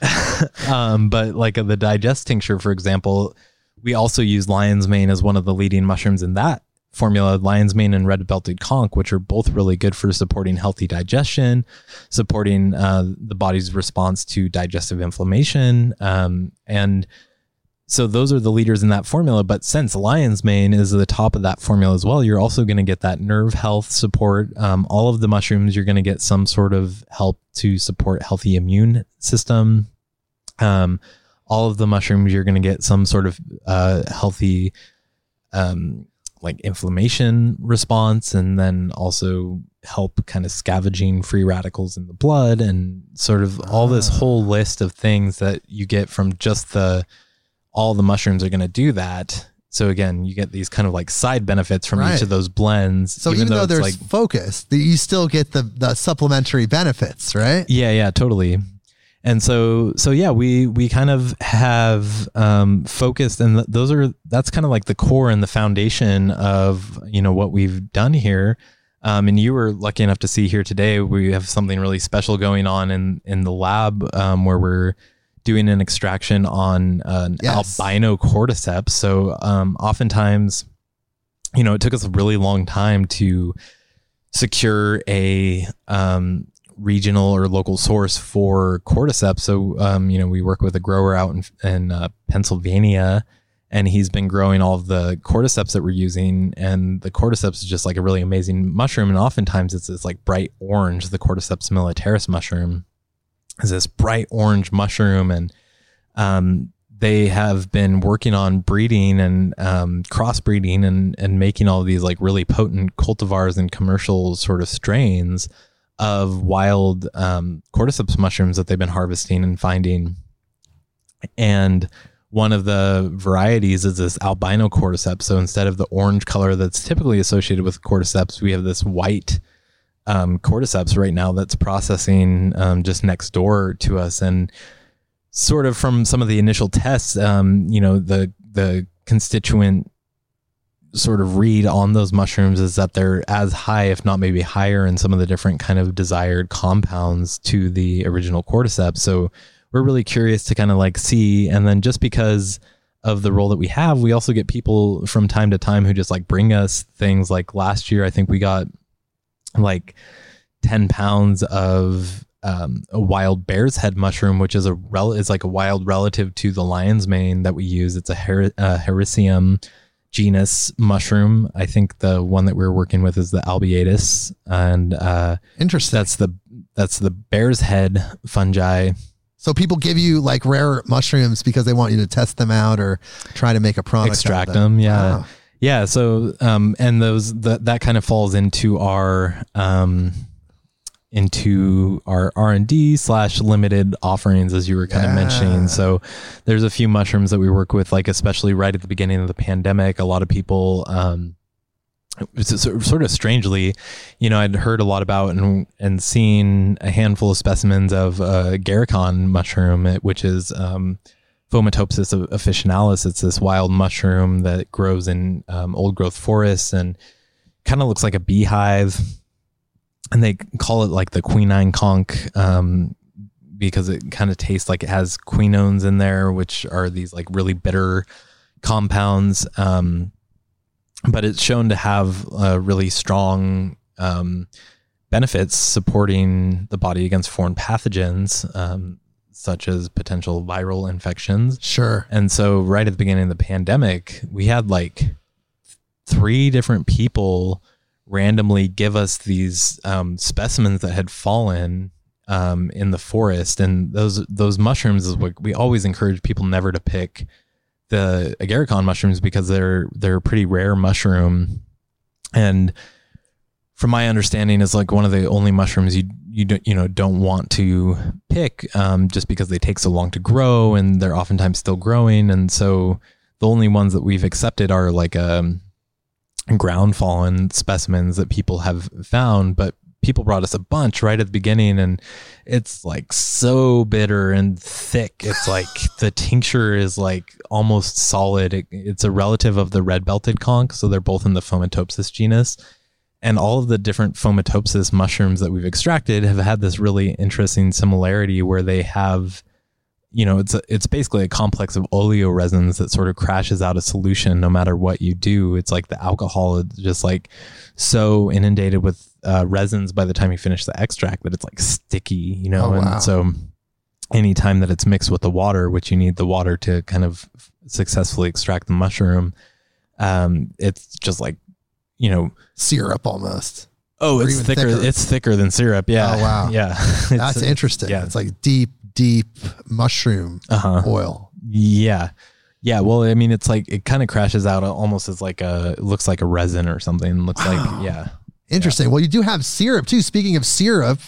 um, but like the digest tincture, for example, we also use lion's mane as one of the leading mushrooms in that formula. Lion's mane and red belted conch, which are both really good for supporting healthy digestion, supporting uh, the body's response to digestive inflammation, um, and so those are the leaders in that formula. But since lion's mane is the top of that formula as well, you're also going to get that nerve health support. Um, all of the mushrooms, you're going to get some sort of help to support healthy immune system. Um, all of the mushrooms, you're going to get some sort of uh, healthy, um, like inflammation response, and then also help kind of scavenging free radicals in the blood, and sort of all this Ah. whole list of things that you get from just the all the mushrooms are going to do that. So again, you get these kind of like side benefits from Right. each of those blends. So even, though, it's there's like focus, you still get the, the supplementary benefits, right? Yeah, yeah, totally. And so, so yeah, we we kind of have um, focused, and th- those are that's kind of like the core and the foundation of you know what we've done here. Um, and you were lucky enough to see here today. We have something really special going on in in the lab um, where we're doing an extraction on an Yes. albino cordyceps. So, um, oftentimes, you know, it took us a really long time to secure a um, regional or local source for cordyceps. So, um, you know, we work with a grower out in, in uh, Pennsylvania, and he's been growing all of the cordyceps that we're using. And the cordyceps is just like a really amazing mushroom. And oftentimes it's this like bright orange, the cordyceps militaris mushroom is this bright orange mushroom. And um, they have been working on breeding and um, crossbreeding and, and making all these like really potent cultivars and commercial sort of strains of wild um, cordyceps mushrooms that they've been harvesting and finding. And one of the varieties is this albino cordyceps. So instead of the orange color that's typically associated with cordyceps, we have this white um, cordyceps right now that's processing um, just next door to us. And sort of from some of the initial tests, um, you know, the the constituent sort of read on those mushrooms is that they're as high, if not maybe higher, in some of the different kind of desired compounds to the original cordyceps. So we're really curious to kind of like see, and then just because of the role that we have, we also get people from time to time who just like bring us things. Like last year, I think we got like ten pounds of um, a wild bear's head mushroom, which is a rel- is like a wild relative to the lion's mane that we use. It's a her- uh, Hericium genus mushroom. I think the one that we're working with is the abietis, and uh, Interesting. that's the that's the bear's head fungi. so people give you like rare mushrooms because they want you to test them out or try to make a product. Extract them, yeah. Wow. Yeah, so um, and those that that kind of falls into our um, into our R and D slash limited offerings, as you were kind Yeah. of mentioning. So there's a few mushrooms that we work with, like especially right at the beginning of the pandemic. A lot of people, um, sort of- strangely, you know, I'd heard a lot about and and seen a handful of specimens of uh, Garicon mushroom, eh, which is um, Fomitopsis officinalis. It's this wild mushroom that grows in um, old growth forests and kind of looks like a beehive. And they call it like the quinine conch um, because it kind of tastes like it has quinones in there, which are these like really bitter compounds. Um, but it's shown to have really strong um, benefits supporting the body against foreign pathogens, um, such as potential viral infections. Sure. And so, right at the beginning of the pandemic, we had like three different people randomly give us these um, specimens that had fallen um, in the forest, and those those mushrooms is what we always encourage people never to pick the agaricon mushrooms because they're they're a pretty rare mushroom, and from my understanding, is like one of the only mushrooms you you don't you know don't want to pick um, just because they take so long to grow and they're oftentimes still growing, and so the only ones that we've accepted are like um, ground fallen specimens that people have found, but people brought us a bunch right at the beginning and it's like so bitter and thick. It's like the tincture is like almost solid. It, it's a relative of the red belted conch, so they're both in the Fomitopsis genus. And all of the different Fomitopsis mushrooms that we've extracted have had this really interesting similarity where they have you know, it's a, it's basically a complex of oleoresins that sort of crashes out a solution no matter what you do. It's like the alcohol is just like so inundated with uh, resins by the time you finish the extract that it's like sticky, you know. Oh, and wow. so anytime that it's mixed with the water, which you need the water to kind of successfully extract the mushroom, um, it's just like, you know, Syrup almost. oh, it's thicker, thicker. It's thicker than syrup. Yeah. Oh, wow. Yeah. That's It's- interesting. yeah. It's like deep, deep mushroom Uh-huh. oil. Yeah. Yeah. Well, I mean, it's like, it kind of crashes out almost as like a, it looks like a resin or something. Looks Wow. like, yeah. Interesting. Well, you do have syrup too. Speaking of syrup,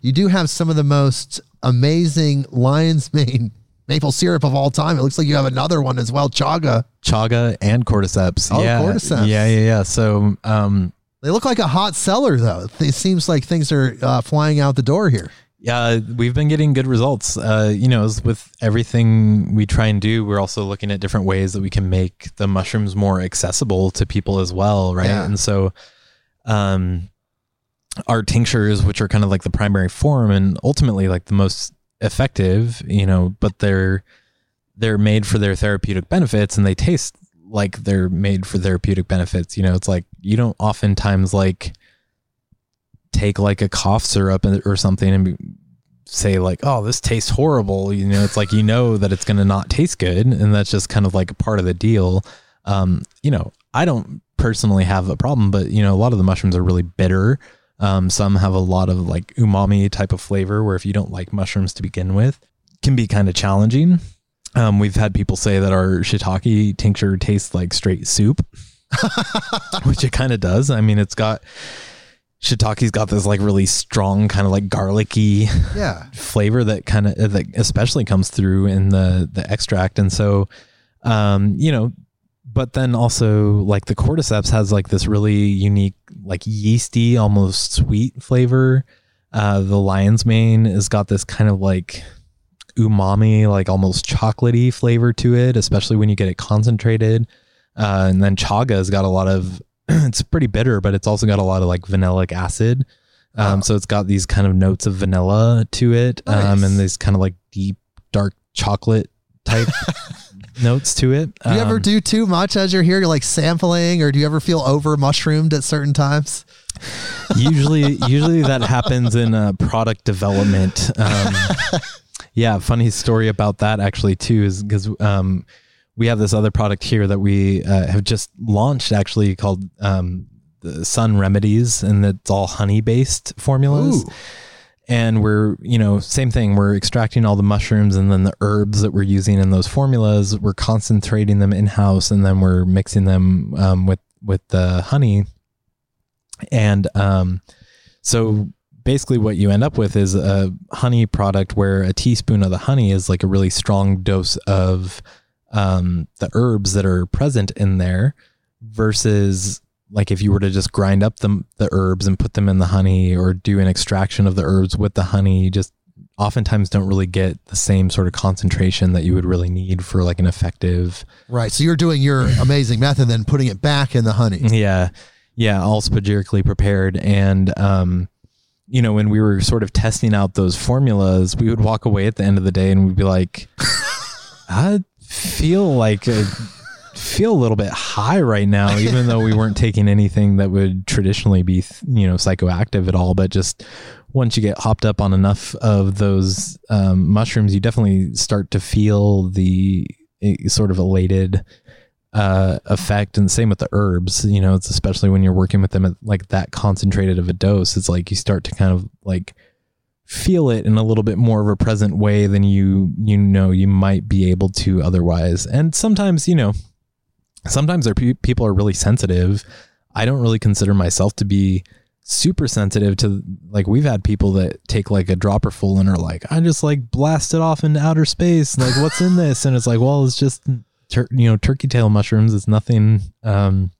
you do have some of the most amazing lion's mane maple syrup of all time. It looks like you have another one as well, chaga. Chaga and cordyceps. Oh, yeah. cordyceps. Yeah. Yeah. Yeah. So, um, They look like a hot seller though. It seems like things are uh, flying out the door here. Yeah, we've been getting good results. Uh, you know, as with everything we try and do, we're also looking at different ways that we can make the mushrooms more accessible to people as well, right? Yeah. And so, um, our tinctures, which are kind of like the primary form and ultimately like the most effective, you know, but they're they're made for their therapeutic benefits and they taste like they're made for therapeutic benefits. You know, it's like you don't oftentimes like take like a cough syrup or something and say like, "Oh, this tastes horrible." You know, it's like you know that it's going to not taste good, and that's just kind of like a part of the deal. Um, you know, I don't personally have a problem, but you know, a lot of the mushrooms are really bitter. Um, some have a lot of like umami type of flavor, where if you don't like mushrooms to begin with, can be kind of challenging. Um, we've had people say that our shiitake tincture tastes like straight soup, which it kind of does. I mean, it's got shiitake's got this like really strong kind of like garlicky Yeah. flavor that kind of that especially comes through in the the extract and so um you know but then also like the cordyceps has like this really unique like yeasty almost sweet flavor. Uh the lion's mane has got this kind of like umami like almost chocolatey flavor to it especially when you get it concentrated. Uh and then chaga has got a lot of it's pretty bitter but it's also got a lot of like vanillic acid. Um, Wow. so it's got these kind of notes of vanilla to it, um, and these kind of like deep, dark chocolate type notes to it. Do you ever Um, do too much as you're here? You're like sampling, or do you ever feel over mushroomed at certain times? usually, usually that happens in uh, product development. Um, yeah, funny story about that actually too is because um, we have this other product here that we uh, have just launched actually called um, the Sun Remedies, and it's all honey based formulas. Ooh. And we're you know same thing. We're extracting all the mushrooms and then the herbs that we're using in those formulas. We're concentrating them in house and then we're mixing them um, with with the honey. And um, so basically what you end up with is a honey product where a teaspoon of the honey is like a really strong dose of um, the herbs that are present in there versus like if you were to just grind up the, the herbs and put them in the honey or do an extraction of the herbs with the honey you just oftentimes don't really get the same sort of concentration that you would really need for like an effective Right. So you're doing your amazing method, then putting it back in the honey. yeah yeah all spagyrically prepared and um you know when we were sort of testing out those formulas we would walk away at the end of the day and we'd be like i feel like a, feel a little bit high right now even though we weren't taking anything that would traditionally be you know psychoactive at all. But just once you get hopped up on enough of those um, mushrooms you definitely start to feel the eh, sort of elated uh, effect. And same with the herbs you know it's especially when you're working with them at like that concentrated of a dose it's like you start to kind of like feel it in a little bit more of a present way than you you know you might be able to otherwise. And sometimes you know sometimes there pe- people are really sensitive. I don't really consider myself to be super sensitive to like we've had people that take like a dropper full and are like i just like blast it off into outer space. Like what's in this? And it's like well it's just tur- you know turkey tail mushrooms. It's nothing um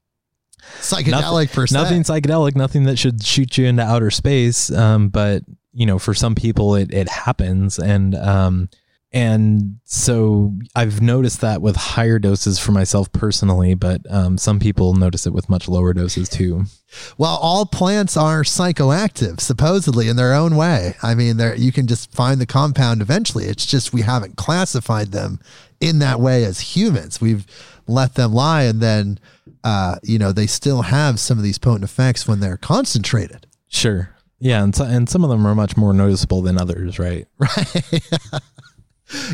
Psychedelic se. nothing psychedelic nothing that should shoot you into outer space. Um but you know for some people it it happens. And um and so i've noticed that with higher doses for myself personally but um some people notice it with much lower doses too Well, all plants are psychoactive, supposedly in their own way. I mean, there you can just find the compound eventually. It's just we haven't classified them in that way as humans. We've let them lie, and then uh, you know they still have some of these potent effects when they're concentrated. sure Yeah, and so, and some of them are much more noticeable than others, right? Right.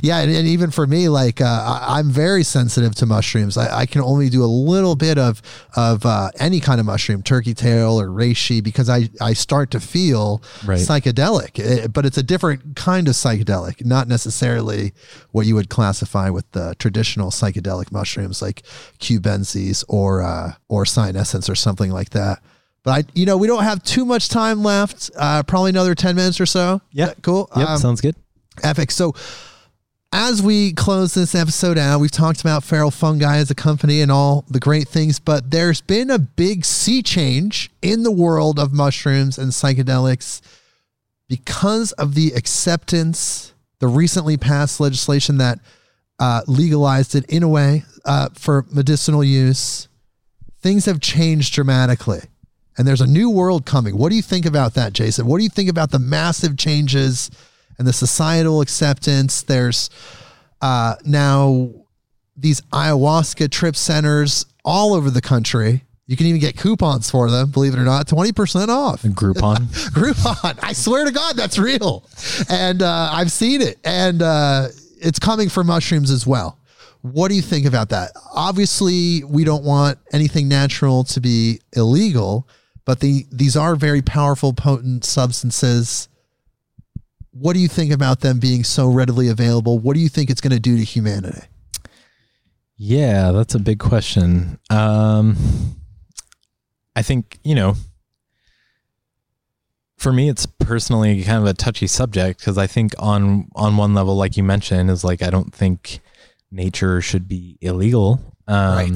yeah, and, and even for me, like uh, I, I'm very sensitive to mushrooms. I, I can only do a little bit of of uh, any kind of mushroom, turkey tail or reishi, because I I start to feel Right. psychedelic. It- but it's a different kind of psychedelic, not necessarily what you would classify with the traditional psychedelic mushrooms like cubensis or uh, or cyanescens or something like that. But I, you know, we don't have too much time left. Uh, probably another ten minutes or so. Yeah. cool. Yep, Um, sounds good. Epic. So, as we close this episode out, we've talked about Feral Fungi as a company and all the great things, but there's been a big sea change in the world of mushrooms and psychedelics because of the acceptance, the recently passed legislation that uh, legalized it in a way uh, for medicinal use. Things have changed dramatically. And there's a new world coming. What do you think about that, Jason? What do you think about the massive changes and the societal acceptance? There's uh, now these ayahuasca trip centers all over the country. You can even get coupons for them, believe it or not, 20% off. And Groupon. Groupon. I swear to God, that's real. And uh, I've seen it. And uh, it's coming for mushrooms as well. What do you think about that? Obviously, we don't want anything natural to be illegal, but the, these are very powerful, potent substances. What do you think about them being so readily available? What do you think it's going to do to humanity? Yeah, that's a big question. Um, I think, you know, for me, it's personally kind of a touchy subject because I think on on one level, like you mentioned, is like I don't think nature should be illegal. Um,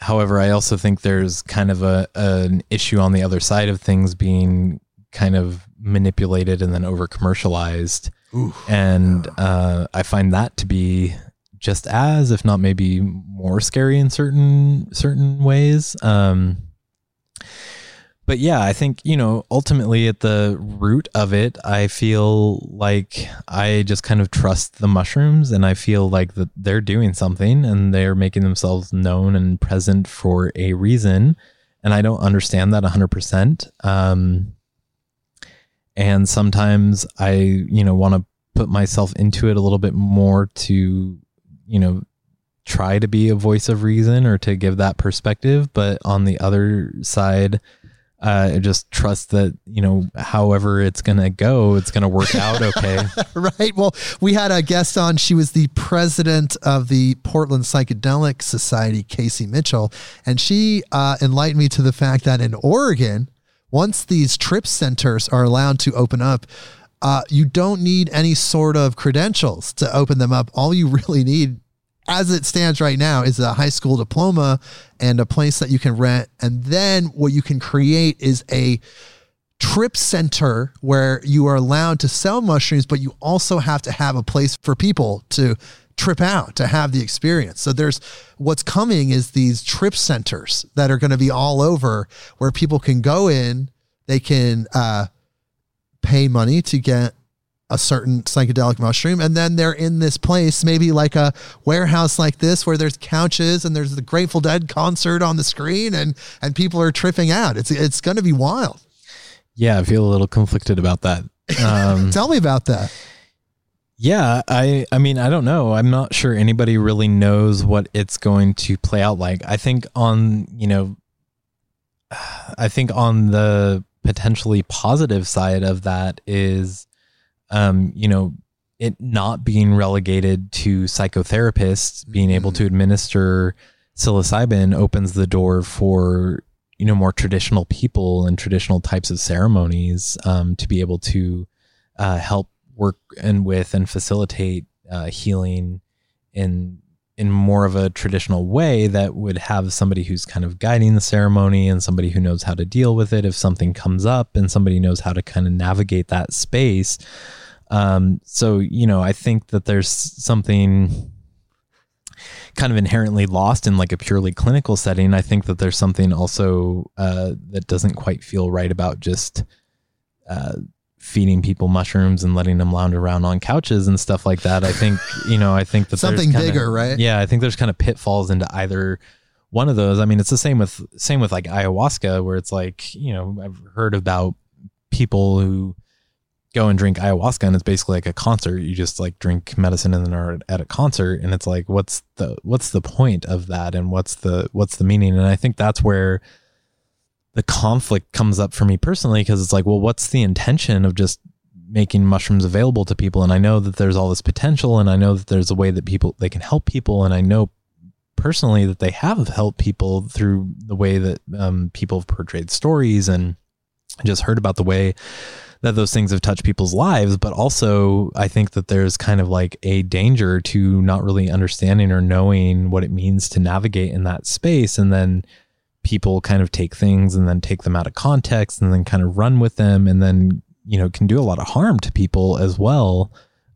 However, I also think there's kind of a an issue on the other side of things being kind of manipulated and then over commercialized, and uh, I find that to be just as, if not maybe more scary in certain certain ways. Um, but yeah, I think you know ultimately at the root of it, I feel like I just kind of trust the mushrooms, and I feel like that they're doing something, and they're making themselves known and present for a reason, and I don't understand that hundred percent. Um, and sometimes I, you know, want to put myself into it a little bit more to, you know, try to be a voice of reason or to give that perspective. But on the other side, uh, I just trust that, you know, however it's going to go, it's going to work out okay. right. Well, we had a guest on. She was the president of the Portland Psychedelic Society, Casey Mitchell, and she uh, enlightened me to the fact that in Oregon, once these trip centers are allowed to open up, uh, you don't need any sort of credentials to open them up. All you really need, as it stands right now, is a high school diploma and a place that you can rent. And then what you can create is a trip center where you are allowed to sell mushrooms, but you also have to have a place for people to trip out to have the experience. So there's what's coming is these trip centers that are going to be all over where people can go in, they can uh, pay money to get a certain psychedelic mushroom and then they're in this place maybe like a warehouse like this where there's couches and there's the Grateful Dead concert on the screen and and people are tripping out it's it's going to be wild yeah, I feel a little conflicted about that. Um, tell me about that Yeah, I I mean, I don't know. I'm not sure anybody really knows what it's going to play out like. I think on, you know, I think on the potentially positive side of that is um, you know, it not being relegated to psychotherapists, being able to administer psilocybin opens the door for you know more traditional people and traditional types of ceremonies um, to be able to uh, help work and with and facilitate uh, healing in in more of a traditional way that would have somebody who's kind of guiding the ceremony and somebody who knows how to deal with it if something comes up and somebody knows how to kind of navigate that space. Um, so you know i think that there's something kind of inherently lost in like a purely clinical setting. I think that there's something also uh, that doesn't quite feel right about just uh, feeding people mushrooms and letting them lounge around on couches and stuff like that. I think, you know, I think that Something kinda- bigger, right? Yeah, I think there's kind of pitfalls into either one of those. I mean, it's the same with same with like ayahuasca, where it's like, you know, I've heard about people who go and drink ayahuasca and it's basically like a concert you just like drink medicine and then are at a concert and it's like what's the what's the point of that and what's the what's the meaning and i think that's where the conflict comes up for me personally because it's like well what's the intention of just making mushrooms available to people? And i know that there's all this potential and i know that there's a way that people they can help people and i know personally that they have helped people through the way that um, people have portrayed stories and just heard about the way that those things have touched people's lives. But also i think that there's kind of like a danger to not really understanding or knowing what it means to navigate in that space. And then people kind of take things and then take them out of context and then kind of run with them and then you know can do a lot of harm to people as well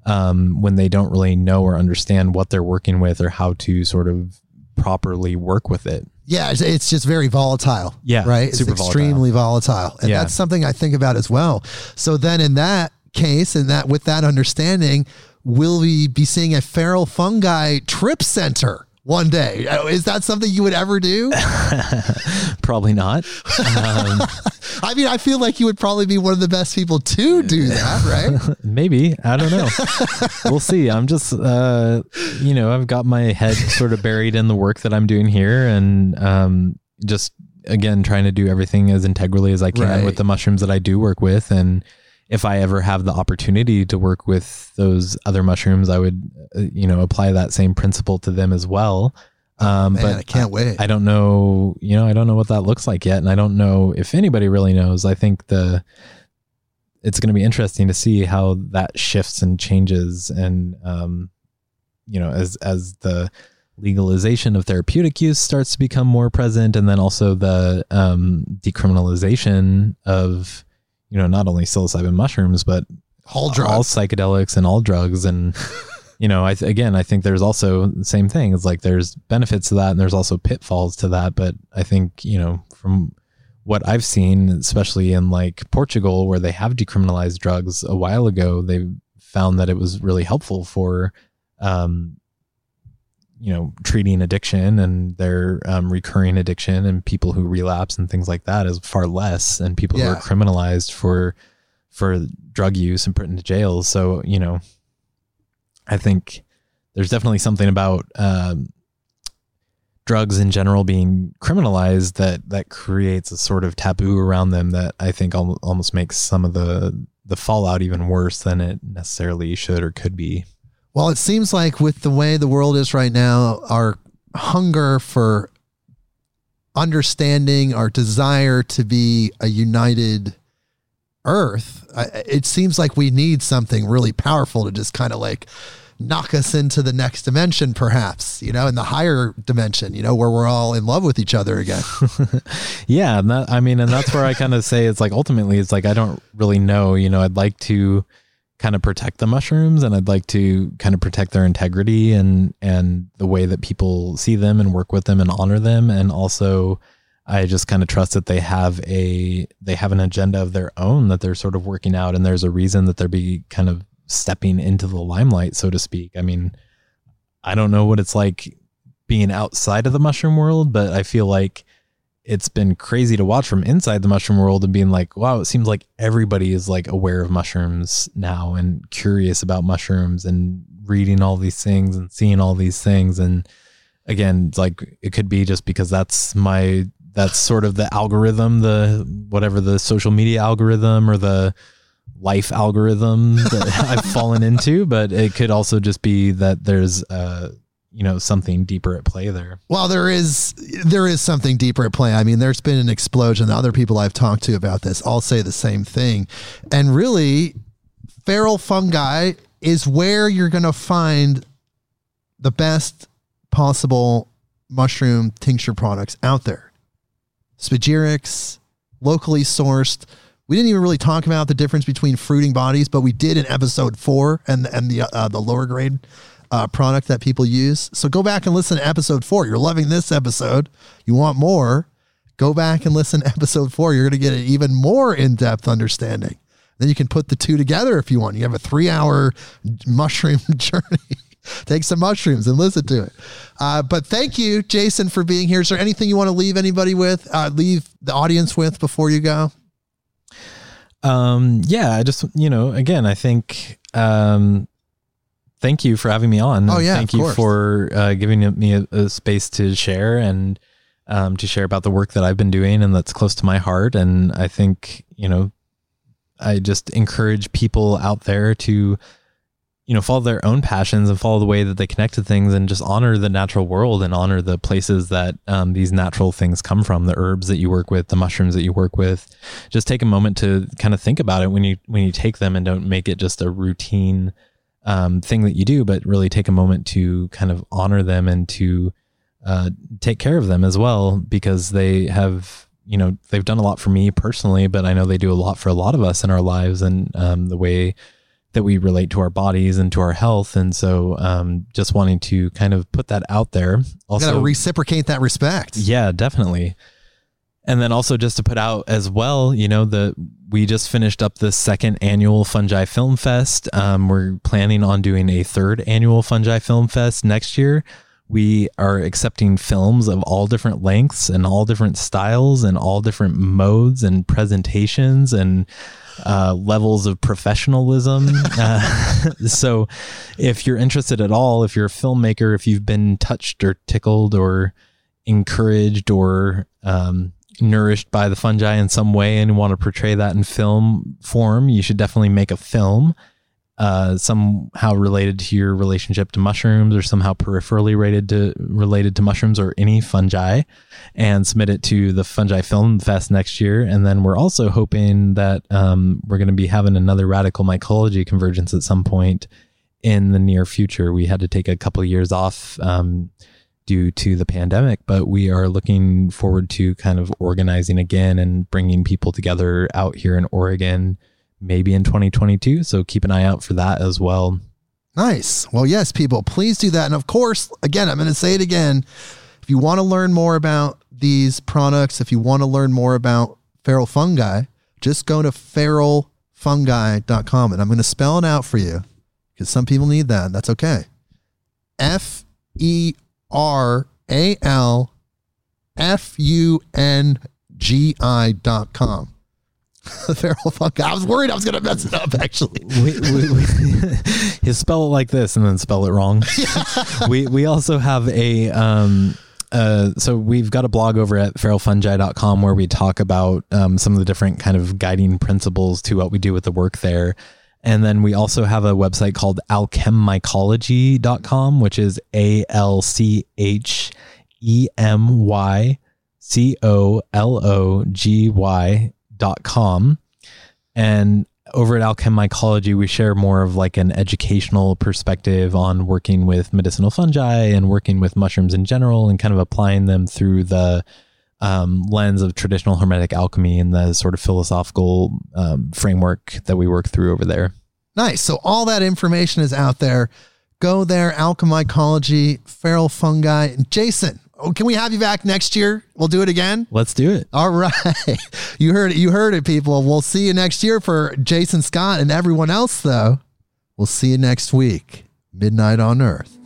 um, when they don't really know or understand what they're working with or how to sort of properly work with it Yeah, it's, it's just very volatile. Yeah, right. It's extremely volatile, and Yeah. that's something I think about as well. So then, in that case, and that with that understanding, will we be seeing a feral fungi trip center one day? Uh, Is that something you would ever do? probably not um, I mean, I feel like you would probably be one of the best people to do that, right? maybe i don't know we'll see i'm just uh you know i've got my head sort of buried in the work that i'm doing here and um just again trying to do everything as integrally as i can Right. with the mushrooms that i do work with and if i ever have the opportunity to work with those other mushrooms i would uh, you know apply that same principle to them as well um Man, but I can't wait. I don't know, you know, I don't know what that looks like yet. And I don't know if anybody really knows. I think the, it's going to be interesting to see how that shifts and changes. And, um, you know, as, as the legalization of therapeutic use starts to become more present, and then also the, um, decriminalization of, you know, not only psilocybin mushrooms, but All all psychedelics and all drugs. And you know i th- again i think there's also the same thing. It's like there's benefits to that and there's also pitfalls to that. But i think you know from what i've seen especially in like portugal where they have decriminalized drugs a while ago they found that it was really helpful for um you know treating addiction and their um, recurring addiction and people who relapse and things like that is far less and people who are criminalized for for drug use and put into jails. So, you know, I think there's definitely something about um, drugs in general being criminalized that that creates a sort of taboo around them that I think al- almost makes some of the the fallout even worse than it necessarily should or could be. Well, it seems like with the way the world is right now, our hunger for understanding, our desire to be a united earth, it seems like we need something really powerful to just kind of like knock us into the next dimension, perhaps, you know, in the higher dimension, you know, where we're all in love with each other again. Yeah, that, I mean, and that's where I kind of say it's like ultimately it's like I don't really know. You know, I'd like to kind of protect the mushrooms, and I'd like to kind of protect their integrity and and the way that people see them and work with them and honor them, and also I just kind of trust that they have a they have an agenda of their own that they're sort of working out, and there's a reason that they're be kind of stepping into the limelight, so to speak. I mean, I don't know what it's like being outside of the mushroom world, but I feel like it's been crazy to watch from inside the mushroom world and being like, wow, it seems like everybody is like aware of mushrooms now and curious about mushrooms and reading all these things and seeing all these things. And again, like it could be just because that's my that's sort of the algorithm, the whatever the social media algorithm or the life algorithm that I've fallen into, but it could also just be that there's uh you know something deeper at play there. Well, there is there is something deeper at play. I mean, there's been an explosion. The other people I've talked to about this all say the same thing. And really, feral fungi is where you're going to find the best possible mushroom tincture products out there. Spagyrics, locally sourced. We didn't even really talk about the difference between fruiting bodies, but we did in episode four and and the uh, the lower grade uh, product that people use. So go back and listen to episode four. You're loving this episode. You want more? Go back and listen to episode four. You're going to get an even more in depth understanding. Then you can put the two together if you want. You have a three hour mushroom journey. Take some mushrooms and listen to it. Uh, but thank you, Jason, for being here. Is there anything you want to leave anybody with, uh, leave the audience with before you go? Um, yeah, I just you know, again, I think um, thank you for having me on. Oh, yeah, thank you course. for uh, giving me a, a space to share and um, to share about the work that I've been doing and that's close to my heart. And I think you know, I just encourage people out there to you know follow their own passions and follow the way that they connect to things and just honor the natural world and honor the places that um, these natural things come from the herbs that you work with the mushrooms that you work with just take a moment to kind of think about it when you when you take them and don't make it just a routine um, thing that you do but really take a moment to kind of honor them and to uh, take care of them as well because they have you know they've done a lot for me personally but i know they do a lot for a lot of us in our lives and um, the way that we relate to our bodies and to our health and so um, just wanting to kind of put that out there also reciprocate that respect. yeah, definitely. And then also just to put out as well, you know, the we just finished up the second annual Fungi Film Fest. Um, we're planning on doing a third annual Fungi Film Fest next year. We are accepting films of all different lengths and all different styles and all different modes and presentations and uh, levels of professionalism. uh, so, if you're interested at all, if you're a filmmaker, if you've been touched or tickled or encouraged or um, nourished by the fungi in some way and want to portray that in film form, you should definitely make a film uh, somehow related to your relationship to mushrooms or somehow peripherally related to related to mushrooms or any fungi and submit it to the fungi film fest next year. And then we're also hoping that um, we're going to be having another radical mycology convergence at some point in the near future. We had to take a couple years off um, due to the pandemic, but we are looking forward to kind of organizing again and bringing people together out here in Oregon, maybe in 2022. So keep an eye out for that as well. Nice. Well, yes, people, please do that. And of course, again, I'm going to say it again. If you want to learn more about these products, if you want to learn more about feral fungi, just go to feralfungi.com and I'm going to spell it out for you because some people need that. That's okay. F E R A L F U N G I dot com. Feral fungi. I was worried I was going to mess it up actually. we, we, we you spell it like this and then spell it wrong. we we also have a um uh so we've got a blog over at feralfungi.com where we talk about um, some of the different kind of guiding principles to what we do with the work there. And then we also have a website called alchemycology.com, which is A L C H E M Y C O L O G Y dot com. And over at AlcheMycology, we share more of like an educational perspective on working with medicinal fungi and working with mushrooms in general and kind of applying them through the um, lens of traditional hermetic alchemy and the sort of philosophical um, framework that we work through over there. Nice. So all that information is out there. Go there, alchemycology, feral fungi. Jason, oh, can we have you back next year? We'll do it again. Let's do it. All right. You heard it. You heard it, people. We'll see you next year for Jason Scott and everyone else, though. We'll see you next week. Midnight on Earth.